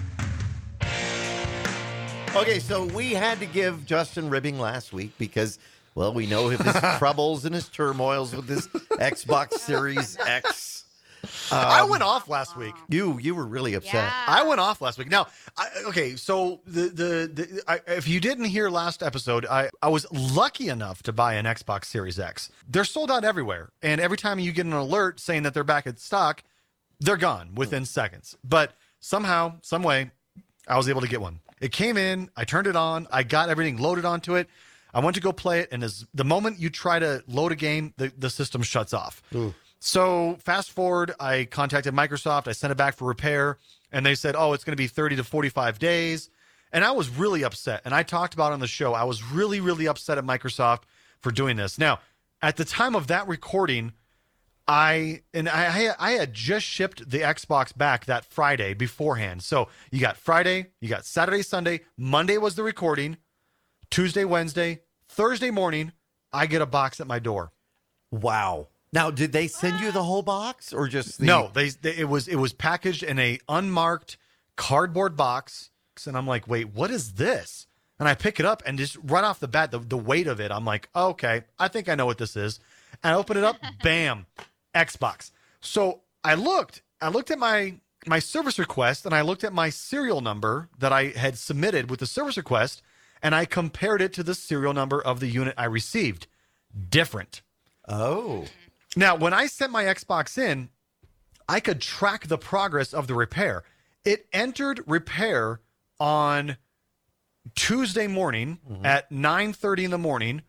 Speaker 1: Okay, so we had to give Justin ribbing last week because, well, we know his troubles and his turmoils with his Xbox Series X.
Speaker 6: I um, went off last week.
Speaker 1: You you were really upset.
Speaker 4: Yeah.
Speaker 6: I went off last week. Now, I, okay, so the the, the I, if you didn't hear last episode, I I was lucky enough to buy an Xbox Series X. They're sold out everywhere, and every time you get an alert saying that they're back in stock, they're gone within seconds. But somehow, some way, I was able to get one. It came in, I turned it on, I got everything loaded onto it. I went to go play it, and as the moment you try to load a game, the, the system shuts off. So fast forward, I contacted Microsoft, I sent it back for repair, and they said, oh, it's going to be 30 to 45 days. And I was really upset. And I talked about it on the show. I was really, really upset at Microsoft for doing this. Now, at the time of that recording, I and I I had just shipped the Xbox back that Friday beforehand. So you got Friday, you got Saturday, Sunday, Monday was the recording, Tuesday, Wednesday, Thursday morning, I get a box at my door.
Speaker 1: Wow. Now, did they send you the whole box or just the
Speaker 6: No, they, they it was it was packaged in a unmarked cardboard box, and I'm like, wait, what is this? And I pick it up, and just right off the bat, the, the weight of it, I'm like, okay, I think I know what this is. And I open it up, bam, Xbox. So I looked, I looked at my my service request, and I looked at my serial number that I had submitted with the service request, and I compared it to the serial number of the unit I received. Different.
Speaker 1: Oh.
Speaker 6: Now, when I sent my Xbox in, I could track the progress of the repair. It entered repair on Tuesday morning mm-hmm. at 9:30 in the morning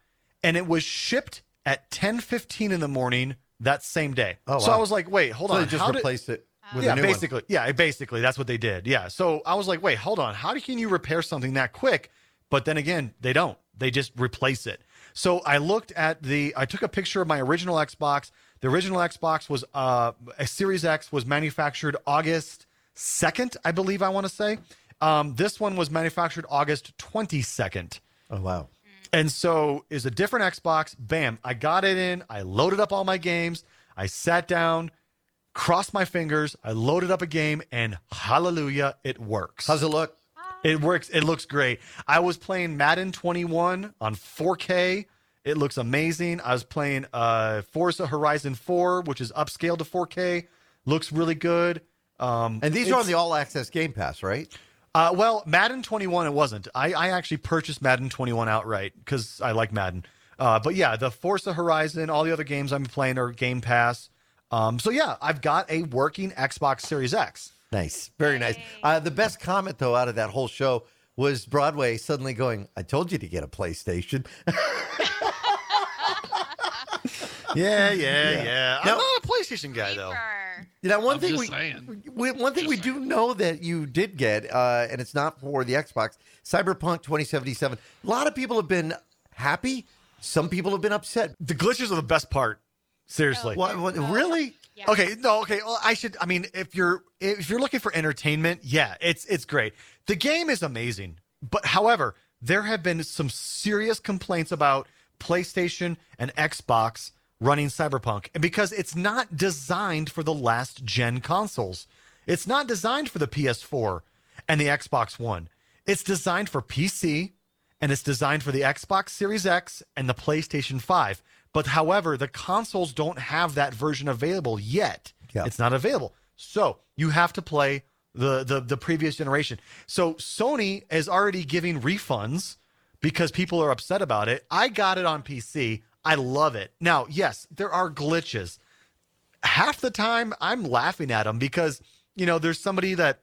Speaker 6: and it was shipped at 10:15 in the morning that same day.
Speaker 1: Oh,
Speaker 6: So
Speaker 1: wow.
Speaker 6: I was like, "Wait, hold
Speaker 1: So
Speaker 6: on.
Speaker 1: they just
Speaker 6: how did-
Speaker 1: replaced it with
Speaker 6: yeah,
Speaker 1: a new one.
Speaker 6: basically. Yeah, basically that's what they did. Yeah. So I was like, "Wait, hold on. How can you repair something that quick?" But then again, they don't. They just replace it. So I looked at the I took a picture of my original Xbox. The original Xbox was uh a Series X was manufactured August 2nd, I believe I want to say. Um, this one was manufactured August 22nd.
Speaker 1: Oh wow.
Speaker 6: And so is a different Xbox. Bam, I got it in. I loaded up all my games. I sat down, crossed my fingers. I loaded up a game, and hallelujah, it works.
Speaker 1: How's it look?
Speaker 6: It works. It looks great. I was playing Madden 21 on 4K. It looks amazing. I was playing uh, Forza Horizon 4, which is upscaled to 4K. Looks really good. Um,
Speaker 1: And these are on the all access game pass, right?
Speaker 6: Uh, well, Madden 21, it wasn't. I, I actually purchased Madden 21 outright because I like Madden. Uh, but yeah, the Forza Horizon, all the other games I'm playing are Game Pass. Um, so yeah, I've got a working Xbox Series X.
Speaker 1: Nice. Very nice. Uh, the best comment though out of that whole show was Broadway suddenly going, I told you to get a PlayStation.
Speaker 6: Yeah, yeah, yeah. I'm
Speaker 1: Now-
Speaker 6: not a PlayStation guy though.
Speaker 4: Creeper.
Speaker 1: You know, one
Speaker 5: I'm
Speaker 1: thing
Speaker 5: just
Speaker 1: we,
Speaker 5: saying.
Speaker 1: we one thing we do know that you did get, uh, and it's not for the Xbox, Cyberpunk 2077. A lot of people have been happy. Some people have been upset.
Speaker 6: The glitches are the best part. Seriously.
Speaker 1: What, what, really?
Speaker 4: Yeah.
Speaker 6: Okay, no, okay. Well, I should. I mean, if you're if you're looking for entertainment, yeah, it's it's great. The game is amazing, but however, there have been some serious complaints about PlayStation and Xbox running Cyberpunk, and because it's not designed for the last gen consoles. It's not designed for the PS4 and the Xbox One. It's designed for PC and it's designed for the Xbox Series X and the PlayStation 5. But however, the consoles don't have that version available yet.
Speaker 1: Yeah.
Speaker 6: It's not available. So you have to play the, the the previous generation. So Sony is already giving refunds because people are upset about it. I got it on PC. I love it. Now, yes, there are glitches. Half the time I'm laughing at them because, you know, there's somebody that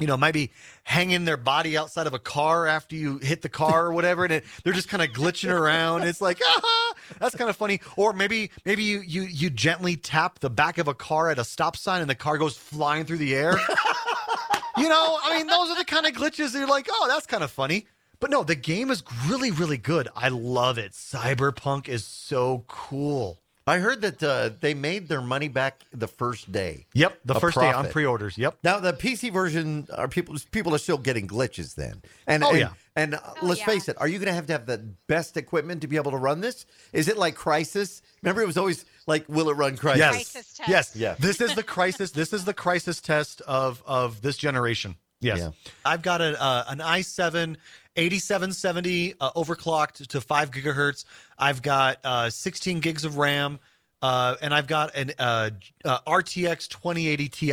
Speaker 6: you know, might be hanging their body outside of a car after you hit the car or whatever, and it, they're just kind of glitching around. It's like, ah, That's kind of funny. Or maybe maybe you you you gently tap the back of a car at a stop sign and the car goes flying through the air. you know, I mean, those are the kind of glitches that you're like, oh, that's kind of funny. But no, the game is really, really good. I love it. Cyberpunk is so cool.
Speaker 1: I heard that uh, they made their money back the first day.
Speaker 6: Yep, the
Speaker 1: A
Speaker 6: first day on pre-orders. Yep.
Speaker 1: Now the PC version are people people are still getting glitches then. And
Speaker 6: Oh,
Speaker 1: and,
Speaker 6: yeah.
Speaker 1: and uh,
Speaker 4: Oh,
Speaker 1: let's
Speaker 4: yeah.
Speaker 1: face it, are you going to have to have the best equipment to be able to run this? Is it like Crysis? Remember it was always like will it run Crysis?
Speaker 6: Yes.
Speaker 4: Crysis test.
Speaker 6: Yes.
Speaker 1: Yeah.
Speaker 6: This is the crisis. This is the crisis test of of this generation. Yes.
Speaker 1: Yeah.
Speaker 6: I've got a, uh, an i7 8770 uh, overclocked to 5 gigahertz. I've got uh, 16 gigs of RAM, uh, and I've got an uh, uh, RTX 2080 Ti.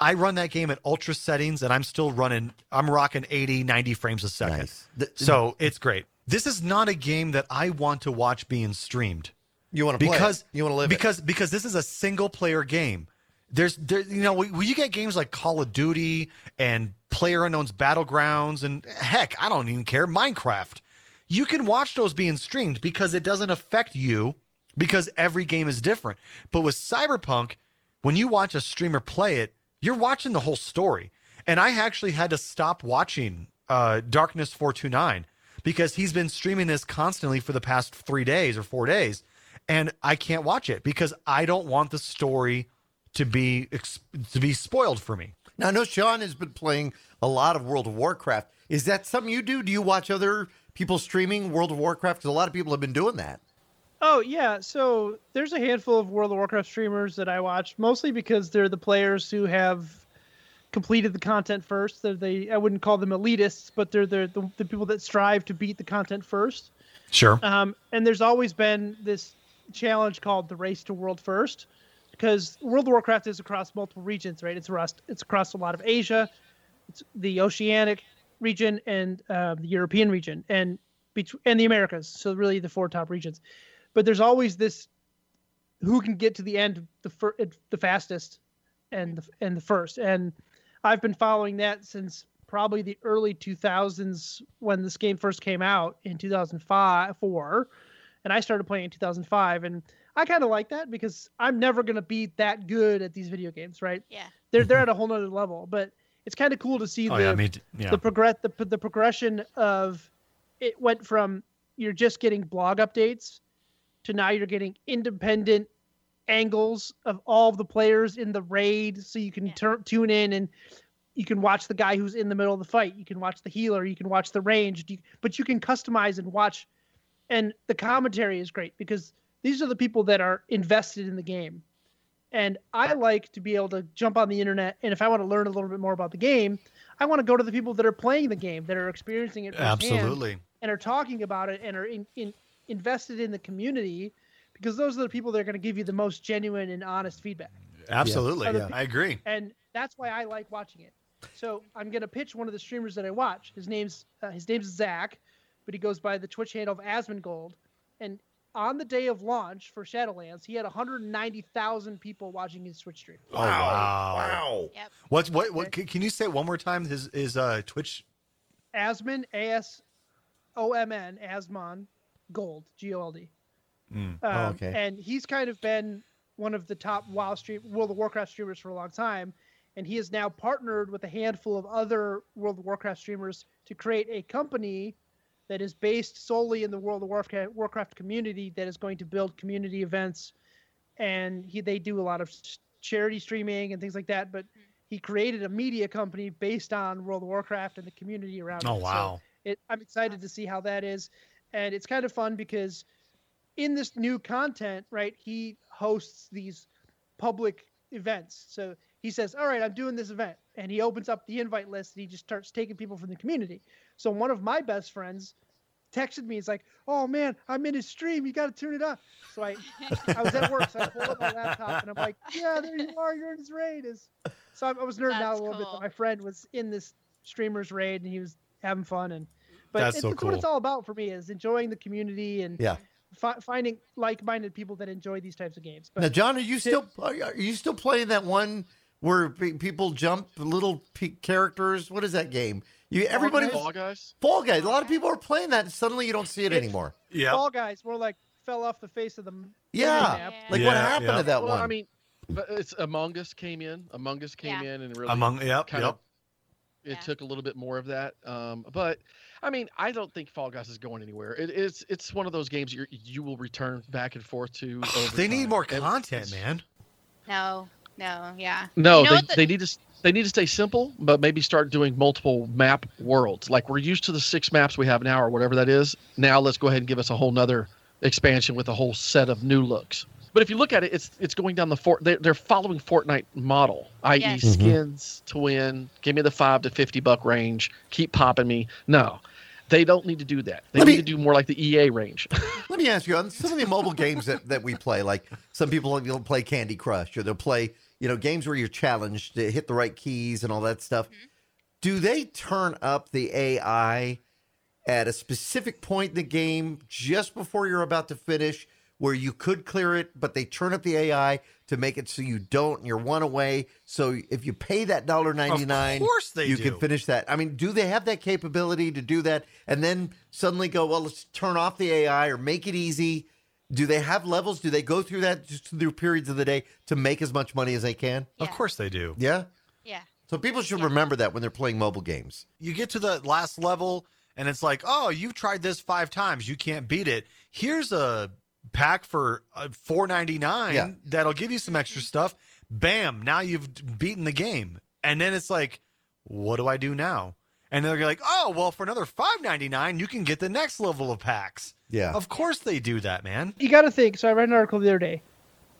Speaker 6: I run that game at ultra settings, and I'm still running. I'm rocking 80, 90 frames a second.
Speaker 1: Nice. The-
Speaker 6: So it's great. This is not a game that I want to watch being streamed
Speaker 1: You want to play
Speaker 6: because
Speaker 1: it. you want to live it.
Speaker 6: because because this is a single player game. There's there you know when you get games like Call of Duty and PlayerUnknown's Battlegrounds and heck I don't even care Minecraft. You can watch those being streamed because it doesn't affect you because every game is different. But with Cyberpunk, when you watch a streamer play it, you're watching the whole story. And I actually had to stop watching uh, Darkness 429 because he's been streaming this constantly for the past three days or four days. And I can't watch it because I don't want the story to be ex- to be spoiled for me.
Speaker 1: Now I know Shawn has been playing a lot of World of Warcraft. Is that something you do? Do you watch other people streaming World of Warcraft? Because a lot of people have been doing that.
Speaker 3: Oh yeah, so there's a handful of World of Warcraft streamers that I watch, mostly because they're the players who have completed the content first. They're they I wouldn't call them elitists, but they're, they're the, the people that strive to beat the content first.
Speaker 6: Sure.
Speaker 3: Um, and there's always been this challenge called the race to world first, because World of Warcraft is across multiple regions, right? It's across it's across a lot of Asia, it's the Oceanic region and uh, the European region, and between and the Americas. So really the four top regions. But there's always this who can get to the end the fir- the fastest and the, and the first. And I've been following that since probably the early 2000s when this game first came out in 2005 four, and I started playing in 2005 and I kind of like that because I'm never going to be that good at these video games, right?
Speaker 4: Yeah.
Speaker 3: They're they're at a whole nother level, but it's kind of cool to see
Speaker 6: oh
Speaker 3: the
Speaker 6: yeah, me t- yeah.
Speaker 3: the progress the, the progression of it went from you're just getting blog updates to now you're getting independent angles of all of the players in the raid so you can
Speaker 4: Yeah.
Speaker 3: tur- tune in and you can watch the guy who's in the middle of the fight you can watch the healer you can watch the range but you can customize and watch and the commentary is great because these are the people that are invested in the game and i like to be able to jump on the internet and if i want to learn a little bit more about the game i want to go to the people that are playing the game that are experiencing it
Speaker 6: Absolutely.
Speaker 3: and are talking about it and are in, in, invested in the community because those are the people that are going to give you the most genuine and honest feedback
Speaker 6: Absolutely.
Speaker 3: Other
Speaker 6: I agree.
Speaker 3: and that's why I like watching it. So I'm gonna pitch one of the streamers that I watch. His name's uh, his name's Zach, but he goes by the Twitch handle of Asmongold. And on the day of launch for Shadowlands, he had 190,000 people watching his Twitch stream.
Speaker 6: Oh, wow.
Speaker 1: Wow.
Speaker 4: Yep.
Speaker 6: What's what what can, can you say it one more time his his uh Twitch
Speaker 3: Asmon A S O M N Asmon Gold G O L D.
Speaker 6: Mm.
Speaker 3: Um,
Speaker 1: Oh, okay.
Speaker 3: And he's kind of been one of the top WoW stream World of Warcraft streamers for a long time, and he has now partnered with a handful of other World of Warcraft streamers to create a company that is based solely in the World of Warcraft, Warcraft community that is going to build community events, and he they do a lot of charity streaming and things like that. But mm-hmm. he created a media company based on World of Warcraft and the community around
Speaker 6: Oh
Speaker 3: it. So
Speaker 6: wow.
Speaker 3: it, I'm excited to see how that is, and it's kind of fun because in this new content, right, he hosts these public events. So he says, "All right, I'm doing this event," and he opens up the invite list and he just starts taking people from the community. So one of my best friends texted me. He's like, "Oh man, I'm in his stream. You got to tune it up." So I, I was at work, so I pulled up my laptop and I'm like, "Yeah, there you are. You're in his raid." Is so I, I was nerding out a little bit.
Speaker 4: cool.
Speaker 3: That my friend was in this streamer's raid and he was having fun and. But
Speaker 6: That's
Speaker 3: it's,
Speaker 6: so
Speaker 3: it's what it's all about for me is enjoying the community and
Speaker 1: Yeah.
Speaker 3: fi- finding like-minded people that enjoy these types of games. But
Speaker 1: Now, John, are you still are are you still playing that one where pe- people jump little pe- characters? What is that game? You everybody
Speaker 3: Guys?
Speaker 5: Fall guys.
Speaker 1: Fall Guys. A lot of people are playing that. And suddenly, you don't see it
Speaker 3: It's-
Speaker 1: anymore.
Speaker 6: Yeah.
Speaker 3: Fall Guys, more like fell off the face of the m-
Speaker 1: Yeah.
Speaker 3: map.
Speaker 1: Like
Speaker 6: Yeah,
Speaker 1: what happened
Speaker 6: yeah.
Speaker 1: to that
Speaker 5: well,
Speaker 1: one?
Speaker 5: I mean, but it's Among Us came in. Among Us came
Speaker 4: Yeah.
Speaker 5: in and really
Speaker 6: Among yep,
Speaker 5: kind
Speaker 6: yep.
Speaker 5: of it
Speaker 4: Yeah.
Speaker 5: took a little bit more of that. Um, but I mean, I don't think Fall Guys is going anywhere. It, it's it's one of those games you you will return back and forth to. over
Speaker 6: They need
Speaker 5: time.
Speaker 6: more
Speaker 5: It-
Speaker 6: content,
Speaker 5: it's-
Speaker 6: man.
Speaker 4: No, no, yeah.
Speaker 5: No,
Speaker 4: You know
Speaker 5: they,
Speaker 4: the-
Speaker 5: they need to they need to stay simple, but maybe start doing multiple map worlds. Like we're used to the six maps we have now, or whatever that is. Now let's go ahead and give us a whole nother expansion with a whole set of new looks. But if you look at it, it's it's going down the fort. They're, they're following Fortnite model, i.e.,
Speaker 4: Yes.
Speaker 1: Mhm.
Speaker 5: skins to win. Give me the five to fifty buck range. Keep popping me. No, they don't need to do that. They
Speaker 1: Let
Speaker 5: need
Speaker 1: me-
Speaker 5: to do more like the EA range.
Speaker 1: Let me ask you on some of the mobile games that, that we play, like some people will play Candy Crush or they'll play, you know, games where you're challenged to hit the right keys and all that stuff. Mm-hmm. Do they turn up the AI at a specific point in the game just before you're about to finish where you could clear it, but they turn up the AI to make it so you don't and you're one away. So if you pay that dollar ninety nine,
Speaker 6: Of course they
Speaker 1: you
Speaker 6: do.
Speaker 1: can finish that. I mean, do they have that capability to do that and then suddenly go, well, let's turn off the AI or make it easy? Do they have levels? Do they go through that just through periods of the day to make as much money as they can?
Speaker 6: Of course they do.
Speaker 1: Yeah.
Speaker 4: Yeah.
Speaker 1: So people should
Speaker 4: Yeah.
Speaker 1: remember that when they're playing mobile games.
Speaker 6: You get to the last level and it's like, oh, you've tried this five times. You can't beat it. Here's a pack for uh, four ninety nine
Speaker 1: Yeah.
Speaker 6: that'll give you some extra stuff. Bam! Now you've beaten the game, and then it's like, what do I do now? And they're like, oh, well, for another five ninety nine, you can get the next level of packs.
Speaker 1: Yeah.
Speaker 6: Of course they do that, man.
Speaker 3: You got to think. So I read an article the other day.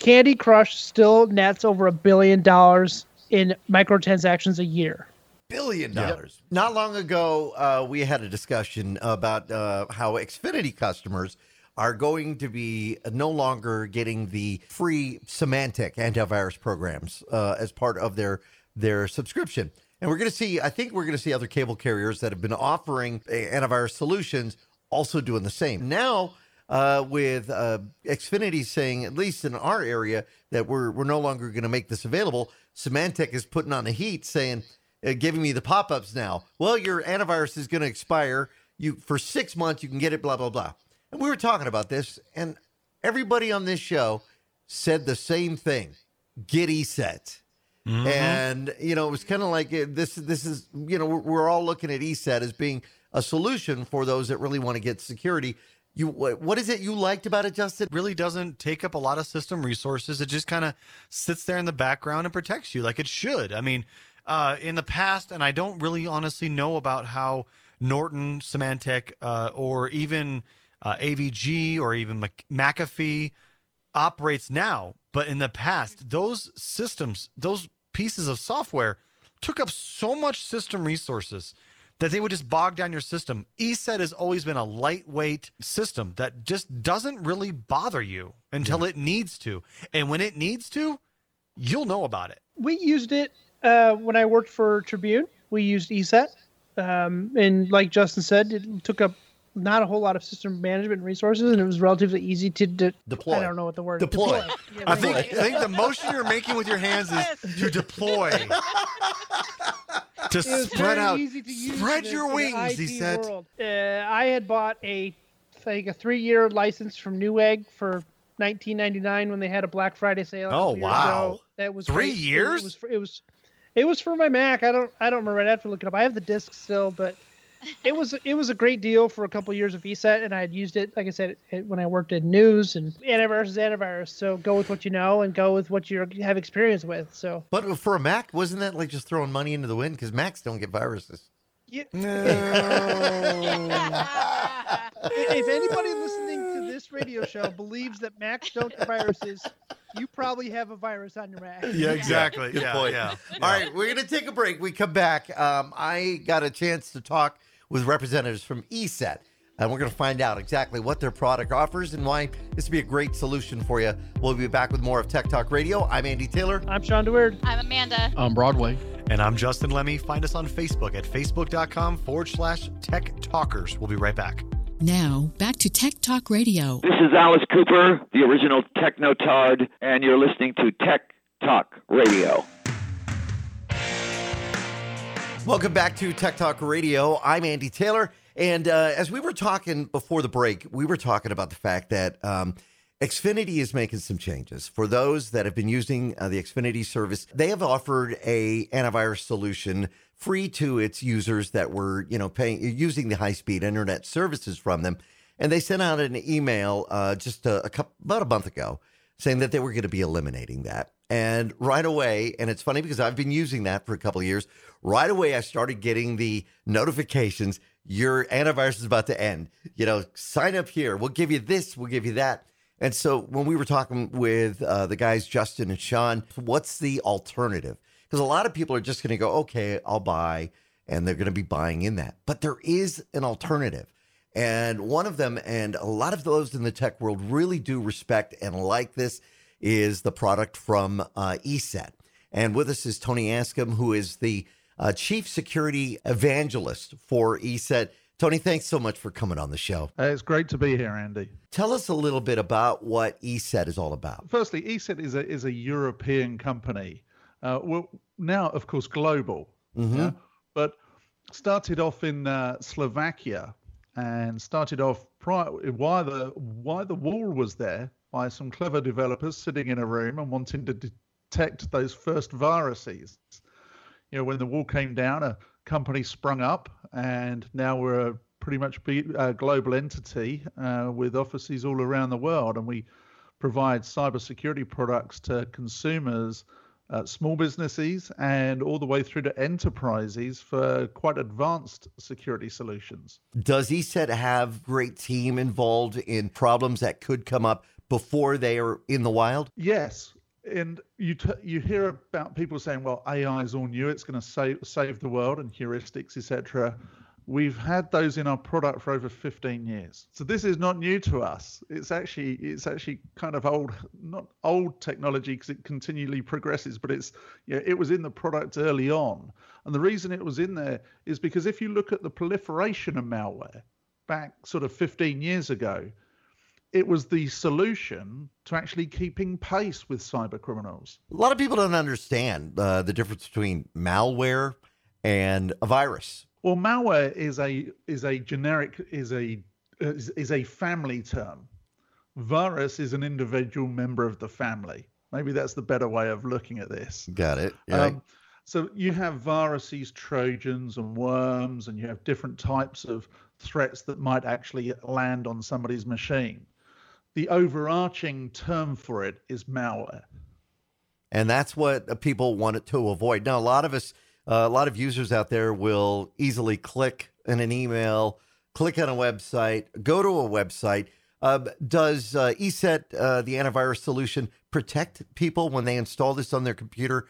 Speaker 3: Candy Crush still nets over a billion dollars in microtransactions a year.
Speaker 1: billion dollars. Not long ago, uh, we had a discussion about uh, how Xfinity customers are going to be no longer getting the free Symantec antivirus programs uh, as part of their their subscription. And we're going to see, I think we're going to see other cable carriers that have been offering antivirus solutions also doing the same. Now, uh, with uh, Xfinity saying, at least in our area, that we're we're no longer going to make this available. Symantec is putting on the heat, saying, uh, giving me the pop ups now. Well, your antivirus is going to expire. You for six months, you can get it. Blah blah blah. And we were talking about this, and everybody on this show said the same thing: get ESET. And you know, it was kind of like uh, this. This is you know, we're, we're all looking at ESET as being a solution for those that really want to get security. You, what, is it you liked about it, Justin?
Speaker 6: really doesn't take up a lot of system resources. It just kind of sits there in the background and protects you like it should. I mean, uh, in the past, and I don't really honestly know about how Norton, Symantec, uh, or even uh, AVG or even Mc- McAfee operates now, but in the past, those systems, those pieces of software took up so much system resources that they would just bog down your system. ESET has always been a lightweight system that just doesn't really bother you until it needs to. And when it needs to, you'll know about it.
Speaker 3: We used it uh, when I worked for Tribune. We used ESET, um, and like Justin said, it took up not a whole lot of system management resources, and it was relatively easy to de-
Speaker 1: Deploy.
Speaker 3: I don't know what the word
Speaker 1: Deploy.
Speaker 3: Yeah,
Speaker 6: I think. I think the motion you're making with your hands is to deploy. to spread out.
Speaker 3: to
Speaker 6: Spread your wings, he said.
Speaker 3: world. Uh, I had bought a like a three-year license from Newegg for 19.99 when they had a Black Friday sale.
Speaker 6: Oh, wow.
Speaker 3: ago. That was
Speaker 6: Three
Speaker 3: great.
Speaker 6: Years?
Speaker 3: It was, for, it was it was for my Mac. I don't I don't remember. I'd have to look it up. I have the disc still, but it was it was a great deal for a couple years of ESET, and I had used it like I said it, when I worked in news and antivirus is antivirus. So go with what you know and go with what you have experience with. So
Speaker 1: But for a Mac, wasn't that like just throwing money into the wind? Because Macs don't get viruses.
Speaker 3: yeah,
Speaker 6: No.
Speaker 3: if anybody listening to this radio show believes that Macs don't get viruses, you probably have a virus on your Mac.
Speaker 6: yeah, exactly.
Speaker 1: Good
Speaker 6: yeah,
Speaker 1: point.
Speaker 6: yeah.
Speaker 1: All right, we're going to take a break. We come back. Um, I got a chance to talk with representatives from ESET, and we're going to find out exactly what their product offers and why this would be a great solution for you. We'll be back with more of Tech Talk Radio. I'm Andy Taylor.
Speaker 3: I'm Shawn DeWeerd.
Speaker 4: I'm Amanda.
Speaker 5: on Broadway.
Speaker 6: And I'm Justin Lemme. Find us on Facebook at facebook.com forward slash tech talkers. We'll be right back.
Speaker 8: Now, back to Tech Talk Radio.
Speaker 2: This is Alice Cooper, the original Technotard, and you're listening to Tech Talk Radio.
Speaker 1: Welcome back to Tech Talk Radio. I'm Andy Taylor, And uh, as we were talking before the break, we were talking about the fact that um, Xfinity is making some changes. For those that have been using uh, the Xfinity service, they have offered a antivirus solution free to its users that were, you know, paying using the high-speed internet services from them. And they sent out an email uh, just a, a couple, about a month ago saying that they were going to be eliminating that. And right away, and it's funny because I've been using that for a couple of years. Right away, I started getting the notifications your antivirus is about to end. You know, sign up here. We'll give you this. We'll give you that. And so when we were talking with uh, the guys, Justin and Shawn, what's the alternative? Because a lot of people are just going to go, okay, I'll buy, and they're going to be buying in that. But there is an alternative. And one of them, and a lot of those in the tech world really do respect and like this, is the product from uh, ESET. And with us is Tony Anscombe, who is the uh, chief security evangelist for ESET. Tony, thanks so much for coming on the show.
Speaker 9: Uh, it's great to be here, Andy.
Speaker 1: Tell us a little bit about what ESET is all about.
Speaker 9: Firstly, ESET is a is a European company. Uh, well, now of course global,
Speaker 1: Mhm.
Speaker 9: yeah, but started off in uh, Slovakia and started off prior why the why the wall was there by some clever developers sitting in a room and wanting to detect those first viruses. You know, when the wall came down, a company sprung up, and now we're a pretty much a global entity uh, with offices all around the world, and we provide cybersecurity products to consumers, uh, small businesses, and all the way through to enterprises for quite advanced security solutions.
Speaker 1: Does ESET have great team involved in problems that could come up before they are in the wild?
Speaker 9: Yes, and you t- you hear about people saying, "Well, AI is all new; it's going to save save the world," and heuristics, etc. We've had those in our product for over 15 years, so this is not new to us. It's actually it's actually kind of old, not old technology because it continually progresses, but it's yeah, it was in the product early on, and the reason it was in there is because if you look at the proliferation of malware back sort of 15 years ago, it was the solution to actually keeping pace with cyber criminals.
Speaker 1: A lot of people don't understand uh, the difference between malware and a virus.
Speaker 9: Well, malware is a is a generic is a is, is a family term. Virus is an individual member of the family. Maybe that's the better way of looking at this.
Speaker 1: Got it. Yeah.
Speaker 9: Um, so you have viruses, trojans, and worms, and you have different types of threats that might actually land on somebody's machine. The overarching term for it is malware.
Speaker 1: and that's what uh, people want to avoid. Now, a lot of us, uh, a lot of users out there will easily click in an email, click on a website, go to a website. Uh, does uh, ESET, uh, the antivirus solution, protect people when they install this on their computer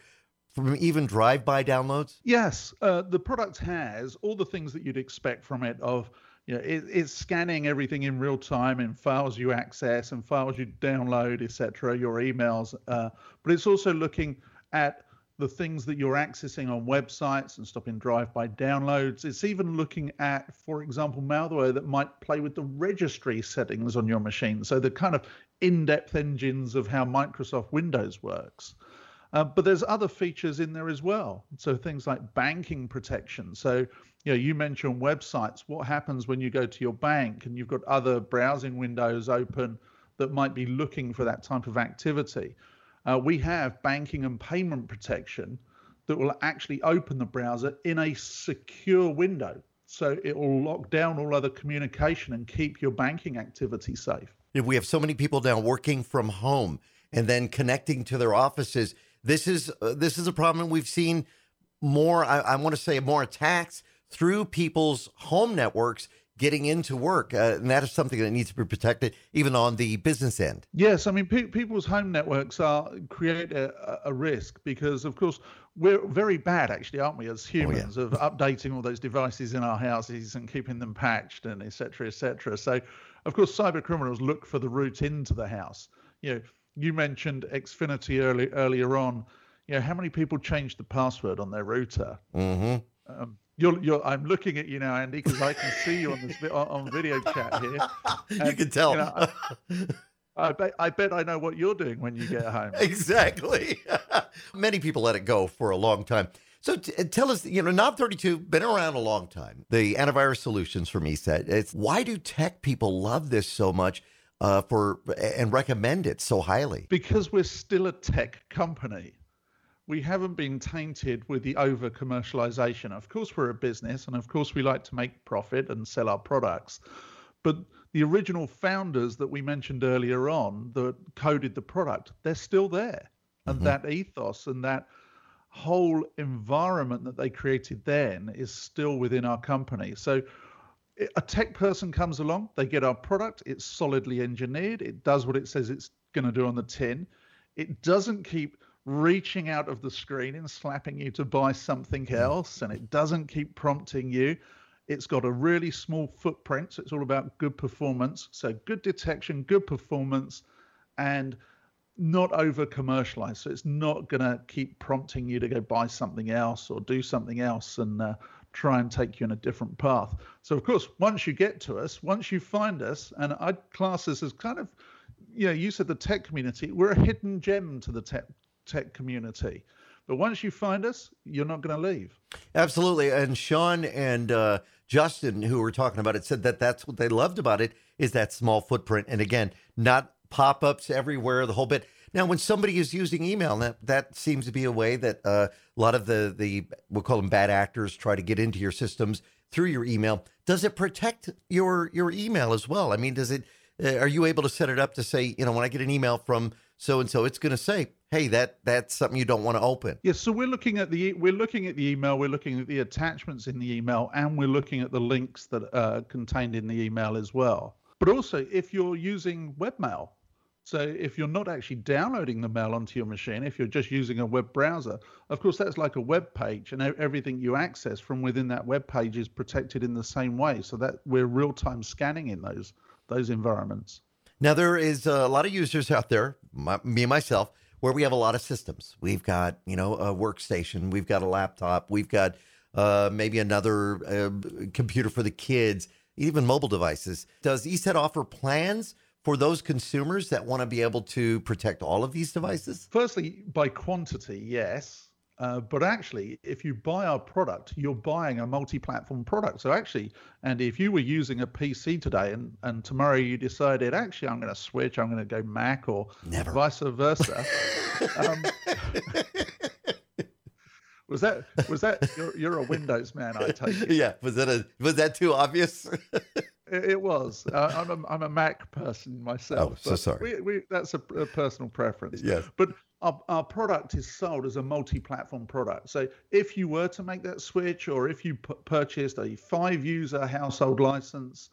Speaker 1: from even drive-by downloads?
Speaker 9: Yes, uh, the product has all the things that you'd expect from it. Of you know, it, it's scanning everything in real time in files you access and files you download, etc. Your emails, but it's also looking at the things that you're accessing on websites and stopping drive-by downloads. It's even looking at, for example, malware that might play with the registry settings on your machine. So the kind of in-depth engines of how Microsoft Windows works. Uh, but there's other features in there as well. So things like banking protection. So, you know, you mentioned websites. What happens when you go to your bank and you've got other browsing windows open that might be looking for that type of activity? Uh, we have banking and payment protection that will actually open the browser in a secure window. So it will lock down all other communication and keep your banking activity safe.
Speaker 1: If we have so many people now working from home and then connecting to their offices, this is uh, this is a problem we've seen more. I, I want to say more attacks through people's home networks getting into work, uh, and that is something that needs to be protected, even on the business end.
Speaker 9: Yes, I mean pe- people's home networks are create a, a risk because, of course, we're very bad, actually, aren't we, as humans, of updating all those devices in our houses and keeping them patched and et cetera, et cetera. So, of course, cyber criminals look for the route into the house. You know, you mentioned Xfinity early, earlier on. You know, how many people changed the password on their router?
Speaker 1: Mm-hmm.
Speaker 9: Um, you're, you're, I'm looking at you now, Andy, because I can see you on this on, on video chat here.
Speaker 1: You can tell.
Speaker 9: know, I, I bet I bet I know what you're doing when you get home.
Speaker 1: exactly. Many people let it go for a long time. So t- tell us, you know, NOD32 been around a long time. The antivirus solutions from ESET. It's why do tech people love this so much uh, for and recommend it so highly?
Speaker 9: Because we're still a tech company. We haven't been tainted with the over commercialization. Of course, we're a business, and of course, we like to make profit and sell our products. But the original founders that we mentioned earlier on that coded the product, they're still there. And
Speaker 1: Mhm.
Speaker 9: that ethos and that whole environment that they created then is still within our company. So a tech person comes along, they get our product, it's solidly engineered, it does what it says it's going to do on the tin. It doesn't keep reaching out of the screen and slapping you to buy something else, and it doesn't keep prompting you. It's got a really small footprint, so it's all about good performance. So good detection, good performance, and not over commercialized. So it's not going to keep prompting you to go buy something else or do something else and uh, try and take you in a different path. So, of course, once you get to us, once you find us, and I'd class this as kind of, you know, you said the tech community, we're a hidden gem to the tech, tech community. But once you find us, you're not going to leave.
Speaker 1: Absolutely. And Shawn and uh, Justin, who were talking about it, said that that's what they loved about it is that small footprint. And again, not pop ups everywhere, the whole bit. Now, when somebody is using email, that that seems to be a way that uh, a lot of the the we'll call them bad actors try to get into your systems through your email. Does it protect your your email as well? I mean, does it? Uh, are you able to set it up to say, you know, when I get an email from so and so, it's going to say, hey, that that's something you don't want to open.
Speaker 9: Yes, so we're looking at the we're looking at the email, we're looking at the attachments in the email, and we're looking at the links that are contained in the email as well. But also, if you're using webmail, so if you're not actually downloading the mail onto your machine, if you're just using a web browser, of course that's like a web page, and everything you access from within that web page is protected in the same way, so that we're real-time scanning in those those environments.
Speaker 1: Now there is a lot of users out there, my, me and myself, where we have a lot of systems. We've got you know a workstation, we've got a laptop, we've got uh, maybe another uh, computer for the kids, even mobile devices. Does ESET offer plans for those consumers that want to be able to protect all of these devices?
Speaker 9: Firstly, by quantity, yes. Uh, but actually, if you buy our product, you're buying a multi-platform product. So actually, and if you were using a PC today and, and tomorrow you decided, actually, I'm going to switch, I'm going to go Mac or
Speaker 1: Never.
Speaker 9: vice versa. um, was that was that you're, you're a Windows man? I take it.
Speaker 1: yeah, was that a was that too obvious?
Speaker 9: It, it was. Uh, I'm a I'm a Mac person myself.
Speaker 1: Oh, so sorry.
Speaker 9: We, we, that's a, a personal preference.
Speaker 1: Yes.
Speaker 9: But our, our product is sold as a multi-platform product. So if you were to make that switch, or if you p- purchased a five-user household license,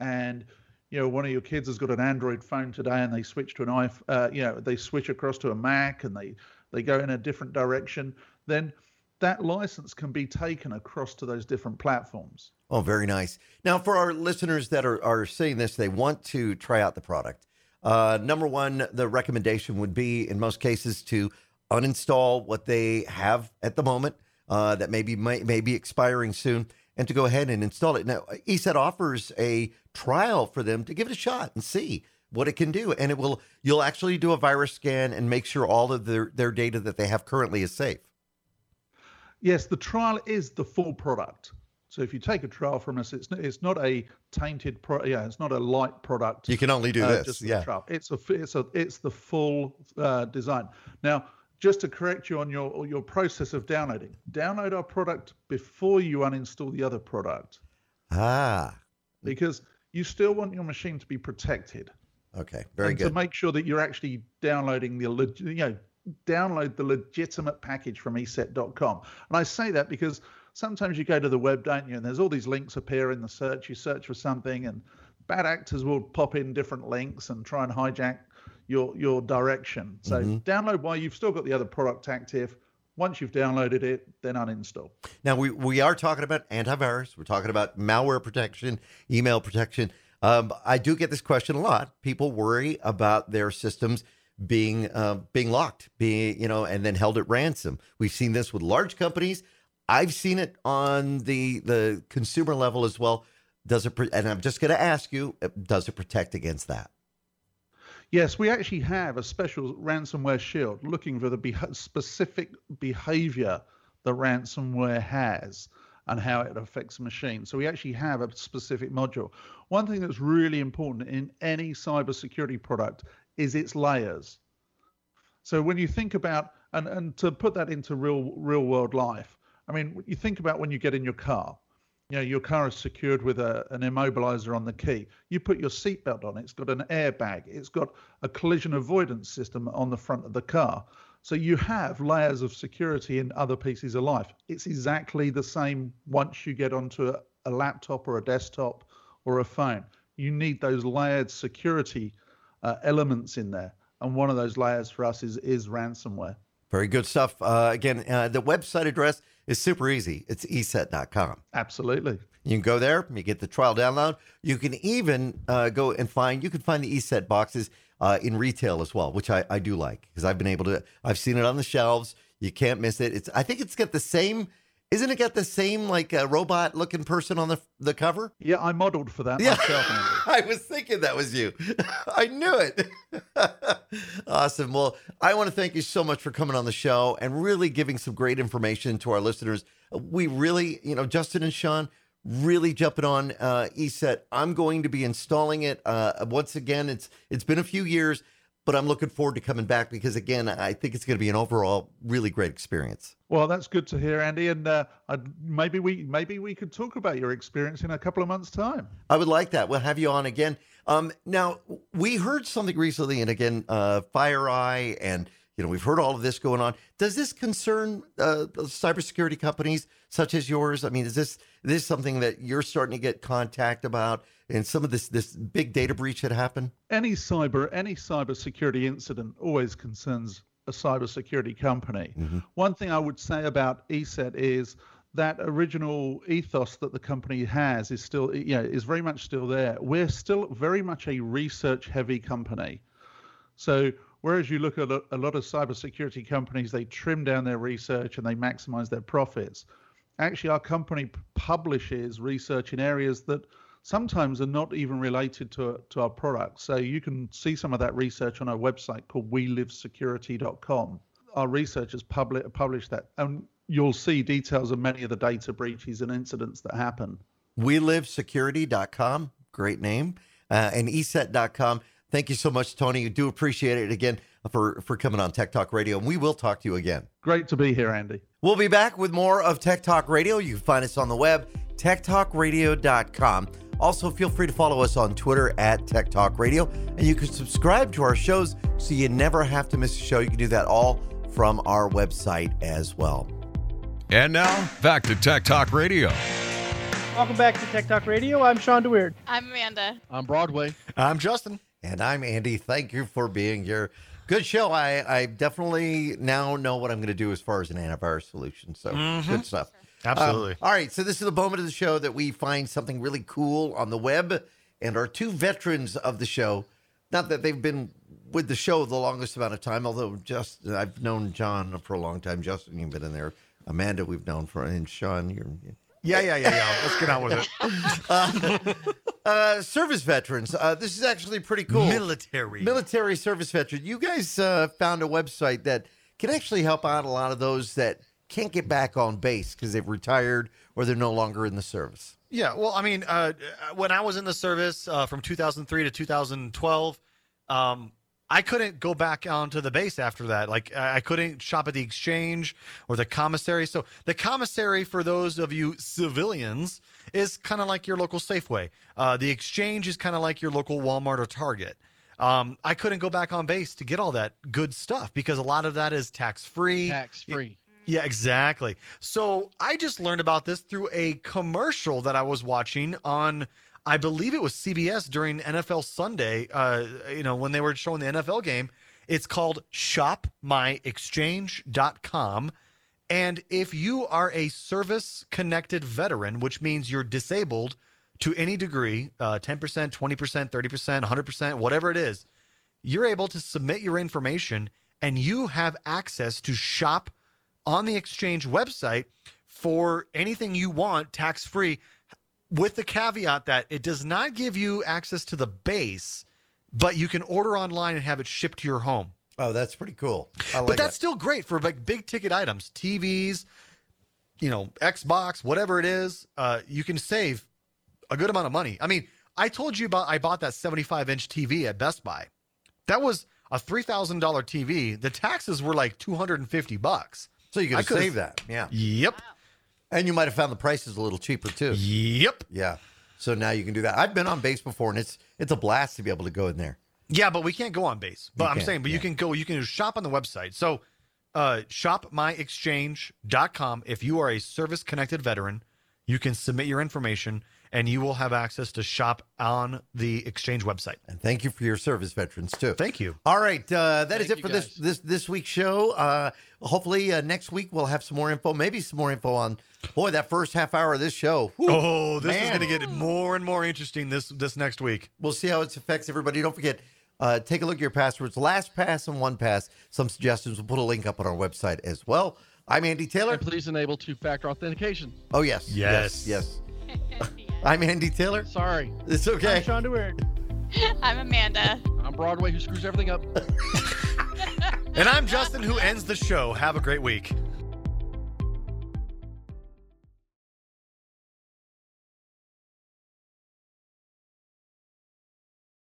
Speaker 9: and you know one of your kids has got an Android phone today, and they switch to an iPhone, uh, you know they switch across to a Mac, and they they go in a different direction, then that license can be taken across to those different platforms.
Speaker 1: Oh, very nice. Now, for our listeners that are, are saying this, they want to try out the product. Uh, number one, the recommendation would be, in most cases, to uninstall what they have at the moment uh, that maybe may, may be expiring soon, and to go ahead and install it. Now, ESET offers a trial for them to give it a shot and see what it can do, and it will. You'll actually do a virus scan and make sure all of their their data that they have currently is safe.
Speaker 9: Yes, the trial is the full product. So if you take a trial from us, it's it's not a tainted pro. Yeah, it's not a light product.
Speaker 1: You can only do
Speaker 9: uh,
Speaker 1: this,
Speaker 9: just
Speaker 1: yeah.
Speaker 9: the trial. It's a it's a it's the full uh, design. Now, just to correct you on your your process of downloading, download our product before you uninstall the other product
Speaker 1: Ah,
Speaker 9: because you still want your machine to be protected.
Speaker 1: okay, very
Speaker 9: and
Speaker 1: good.
Speaker 9: to make sure that you're actually downloading the you know download the legitimate package from eset.com and i say that because sometimes you go to the web don't you and there's all these links appear in the search you search for something and bad actors will pop in different links and try and hijack your your direction so download while you've still got the other product active once you've downloaded it then uninstall
Speaker 1: Now we we are talking about antivirus. We're talking about malware protection, email protection. Um, I do get this question a lot. People worry about their systems being uh, being locked, being you know, and then held at ransom. We've seen this with large companies. I've seen it on the the consumer level as well. Does it? And I'm just going to ask you: uh, Does it protect against that?
Speaker 9: Yes, we actually have a special ransomware shield looking for the specific behavior that ransomware has and how it affects the machine. So we actually have a specific module. One thing that's really important in any cybersecurity product is its layers. So when you think about and and to put that into real real world life, I mean, you think about when you get in your car. You know, your car is secured with a, an immobilizer on the key. You put your seatbelt on, it's got an airbag, it's got a collision avoidance system on the front of the car. So you have layers of security in other pieces of life. It's exactly the same once you get onto a, a laptop or a desktop or a phone. You need those layered security uh, elements in there. And one of those layers for us is, is ransomware.
Speaker 1: Very good stuff. Uh, again, uh, the website address is super easy. It's eset.com.
Speaker 9: Absolutely.
Speaker 1: You can go there, you get the trial download. You can even uh, go and find, you can find the ESET boxes uh, in retail as well, which I, I do like because I've been able to, I've seen it on the shelves. You can't miss it. It's, I think it's got the same, isn't it got the same like uh, robot looking person on the, the cover?
Speaker 9: Yeah, I modeled for that
Speaker 1: Yeah.
Speaker 9: myself.
Speaker 1: I was thinking that was you. I knew it. awesome. Well, I want to thank you so much for coming on the show and really giving some great information to our listeners. We really, you know, Justin and Shawn really jumping on uh, ESET. I'm going to be installing it uh, once again. It's it's been a few years, but I'm looking forward to coming back because again, I think it's going to be an overall really great experience.
Speaker 9: Well, that's good to hear, Andy. And uh, I'd, maybe we maybe we could talk about your experience in a couple of months' time.
Speaker 1: I would like that. We'll have you on again. Um, now we heard something recently, and again, uh, FireEye, and you know we've heard all of this going on. Does this concern uh, cybersecurity companies such as yours? I mean, is this this something that you're starting to get contact about, and some of this this big data breach that happened?
Speaker 9: Any cyber any cybersecurity incident always concerns a cybersecurity company. Mm-hmm. One thing I would say about ESET is that original ethos that the company has is still you know is very much still there. We're still very much a research heavy company. So whereas you look at a a lot of cybersecurity companies, they trim down their research and they maximize their profits. Actually, our company publishes research in areas that sometimes are not even related to to our products. So you can see some of that research on our website called WeLiveSecurity.com. Our researchers publish publish that, and you'll see details of many of the data breaches and incidents that happen.
Speaker 1: WeLiveSecurity.com, great name, uh, and ESET.com. Thank you so much, Tony. You do appreciate it again for for coming on Tech Talk Radio, and we will talk to you again.
Speaker 9: Great to be here, Andy.
Speaker 1: We'll be back with more of Tech Talk Radio. You can find us on the web, techtalkradio.com. Also, feel free to follow us on Twitter at Tech Talk Radio, and you can subscribe to our shows so you never have to miss a show. You can do that all from our website as well.
Speaker 7: And now, back to Tech Talk Radio.
Speaker 3: Welcome back to Tech Talk Radio. I'm Shawn DeWeerd.
Speaker 4: I'm Amanda.
Speaker 5: On Broadway.
Speaker 6: I'm Justin.
Speaker 1: And I'm Andy. Thank you for being here. Good show. I, I definitely now know what I'm going to do as far as an antivirus solution. So good stuff.
Speaker 6: Absolutely.
Speaker 1: Um, all right. So this is the moment of the show that we find something really cool on the web, and our two veterans of the show. Not that they've been with the show the longest amount of time, although just I've known John for a long time. Justin, you've been in there. Amanda, we've known for, and Shawn, you're
Speaker 6: Yeah, yeah, yeah, yeah. Let's get on with it.
Speaker 1: uh, service veterans. Uh, this is actually pretty cool.
Speaker 6: Military.
Speaker 1: military service veteran. You guys uh, found a website that can actually help out a lot of those that can't get back on base because they've retired or they're no longer in the service.
Speaker 6: Yeah, well, I mean, uh, when I was in the service uh, from 2003 to 2012, um, I couldn't go back onto the base after that. Like, I couldn't shop at the exchange or the commissary. So, the commissary, for those of you civilians, is kind of like your local Safeway. Uh, the exchange is kind of like your local Walmart or Target. Um, I couldn't go back on base to get all that good stuff because a lot of that is tax free.
Speaker 5: Tax free.
Speaker 6: Yeah, exactly. So I just learned about this through a commercial that I was watching on, I believe it was CBS during NFL Sunday. Uh, you know, when they were showing the NFL game, it's called ShopMyExchange.com. And if you are a service connected veteran, which means you're disabled to any degree, uh, 10%, 20%, 30%, 100%, whatever it is, you're able to submit your information and you have access to shop on the exchange website for anything you want tax free with the caveat that it does not give you access to the base but you can order online and have it shipped to your home
Speaker 1: Oh, that's pretty cool. I like
Speaker 6: but that's
Speaker 1: that.
Speaker 6: still great for like big ticket items tvs you know, Xbox, whatever it is, uh, you can save a good amount of money. I mean, I told you about I bought that 75 inch TV at Best Buy. That was a three thousand dollar TV. The taxes were like 250 bucks.
Speaker 1: So you could save that. Yeah.
Speaker 6: Yep.
Speaker 1: And you might have found the prices a little cheaper too.
Speaker 6: Yep.
Speaker 1: Yeah. So now you can do that. I've been on base before and it's it's a blast to be able to go in there.
Speaker 6: Yeah, but we can't go on base. But
Speaker 1: You
Speaker 6: I'm
Speaker 1: can't,
Speaker 6: saying, but you
Speaker 1: yeah.
Speaker 6: can go, you can shop on the website. So, uh, shopmyexchange.com. If you are a service connected veteran, you can submit your information and you will have access to shop on the exchange website.
Speaker 1: And thank you for your service, veterans too.
Speaker 6: Thank you.
Speaker 1: All right, uh, that is
Speaker 5: Thank
Speaker 1: it for
Speaker 5: you,
Speaker 1: this this this week's show. Uh, hopefully uh, next week we'll have some more info. Maybe some more info on boy that first half hour of this show. Whew.
Speaker 6: Oh, this is going to get more and more interesting this this next week.
Speaker 1: We'll see how it affects everybody. Don't forget, uh, take a look at your passwords. LastPass and OnePass. Some suggestions. We'll put a link up on our website as well. I'm Andy Taylor.
Speaker 5: And please enable two-factor authentication.
Speaker 1: Oh yes,
Speaker 6: Yes.
Speaker 1: yes, yes. I'm Andy Taylor.
Speaker 5: Sorry,
Speaker 1: It's
Speaker 3: I'm
Speaker 1: okay.
Speaker 3: Shawn DeWeerd.
Speaker 4: I'm Amanda.
Speaker 5: I'm Broadway who screws everything up.
Speaker 6: And I'm Justin, who ends the show. Have a great week.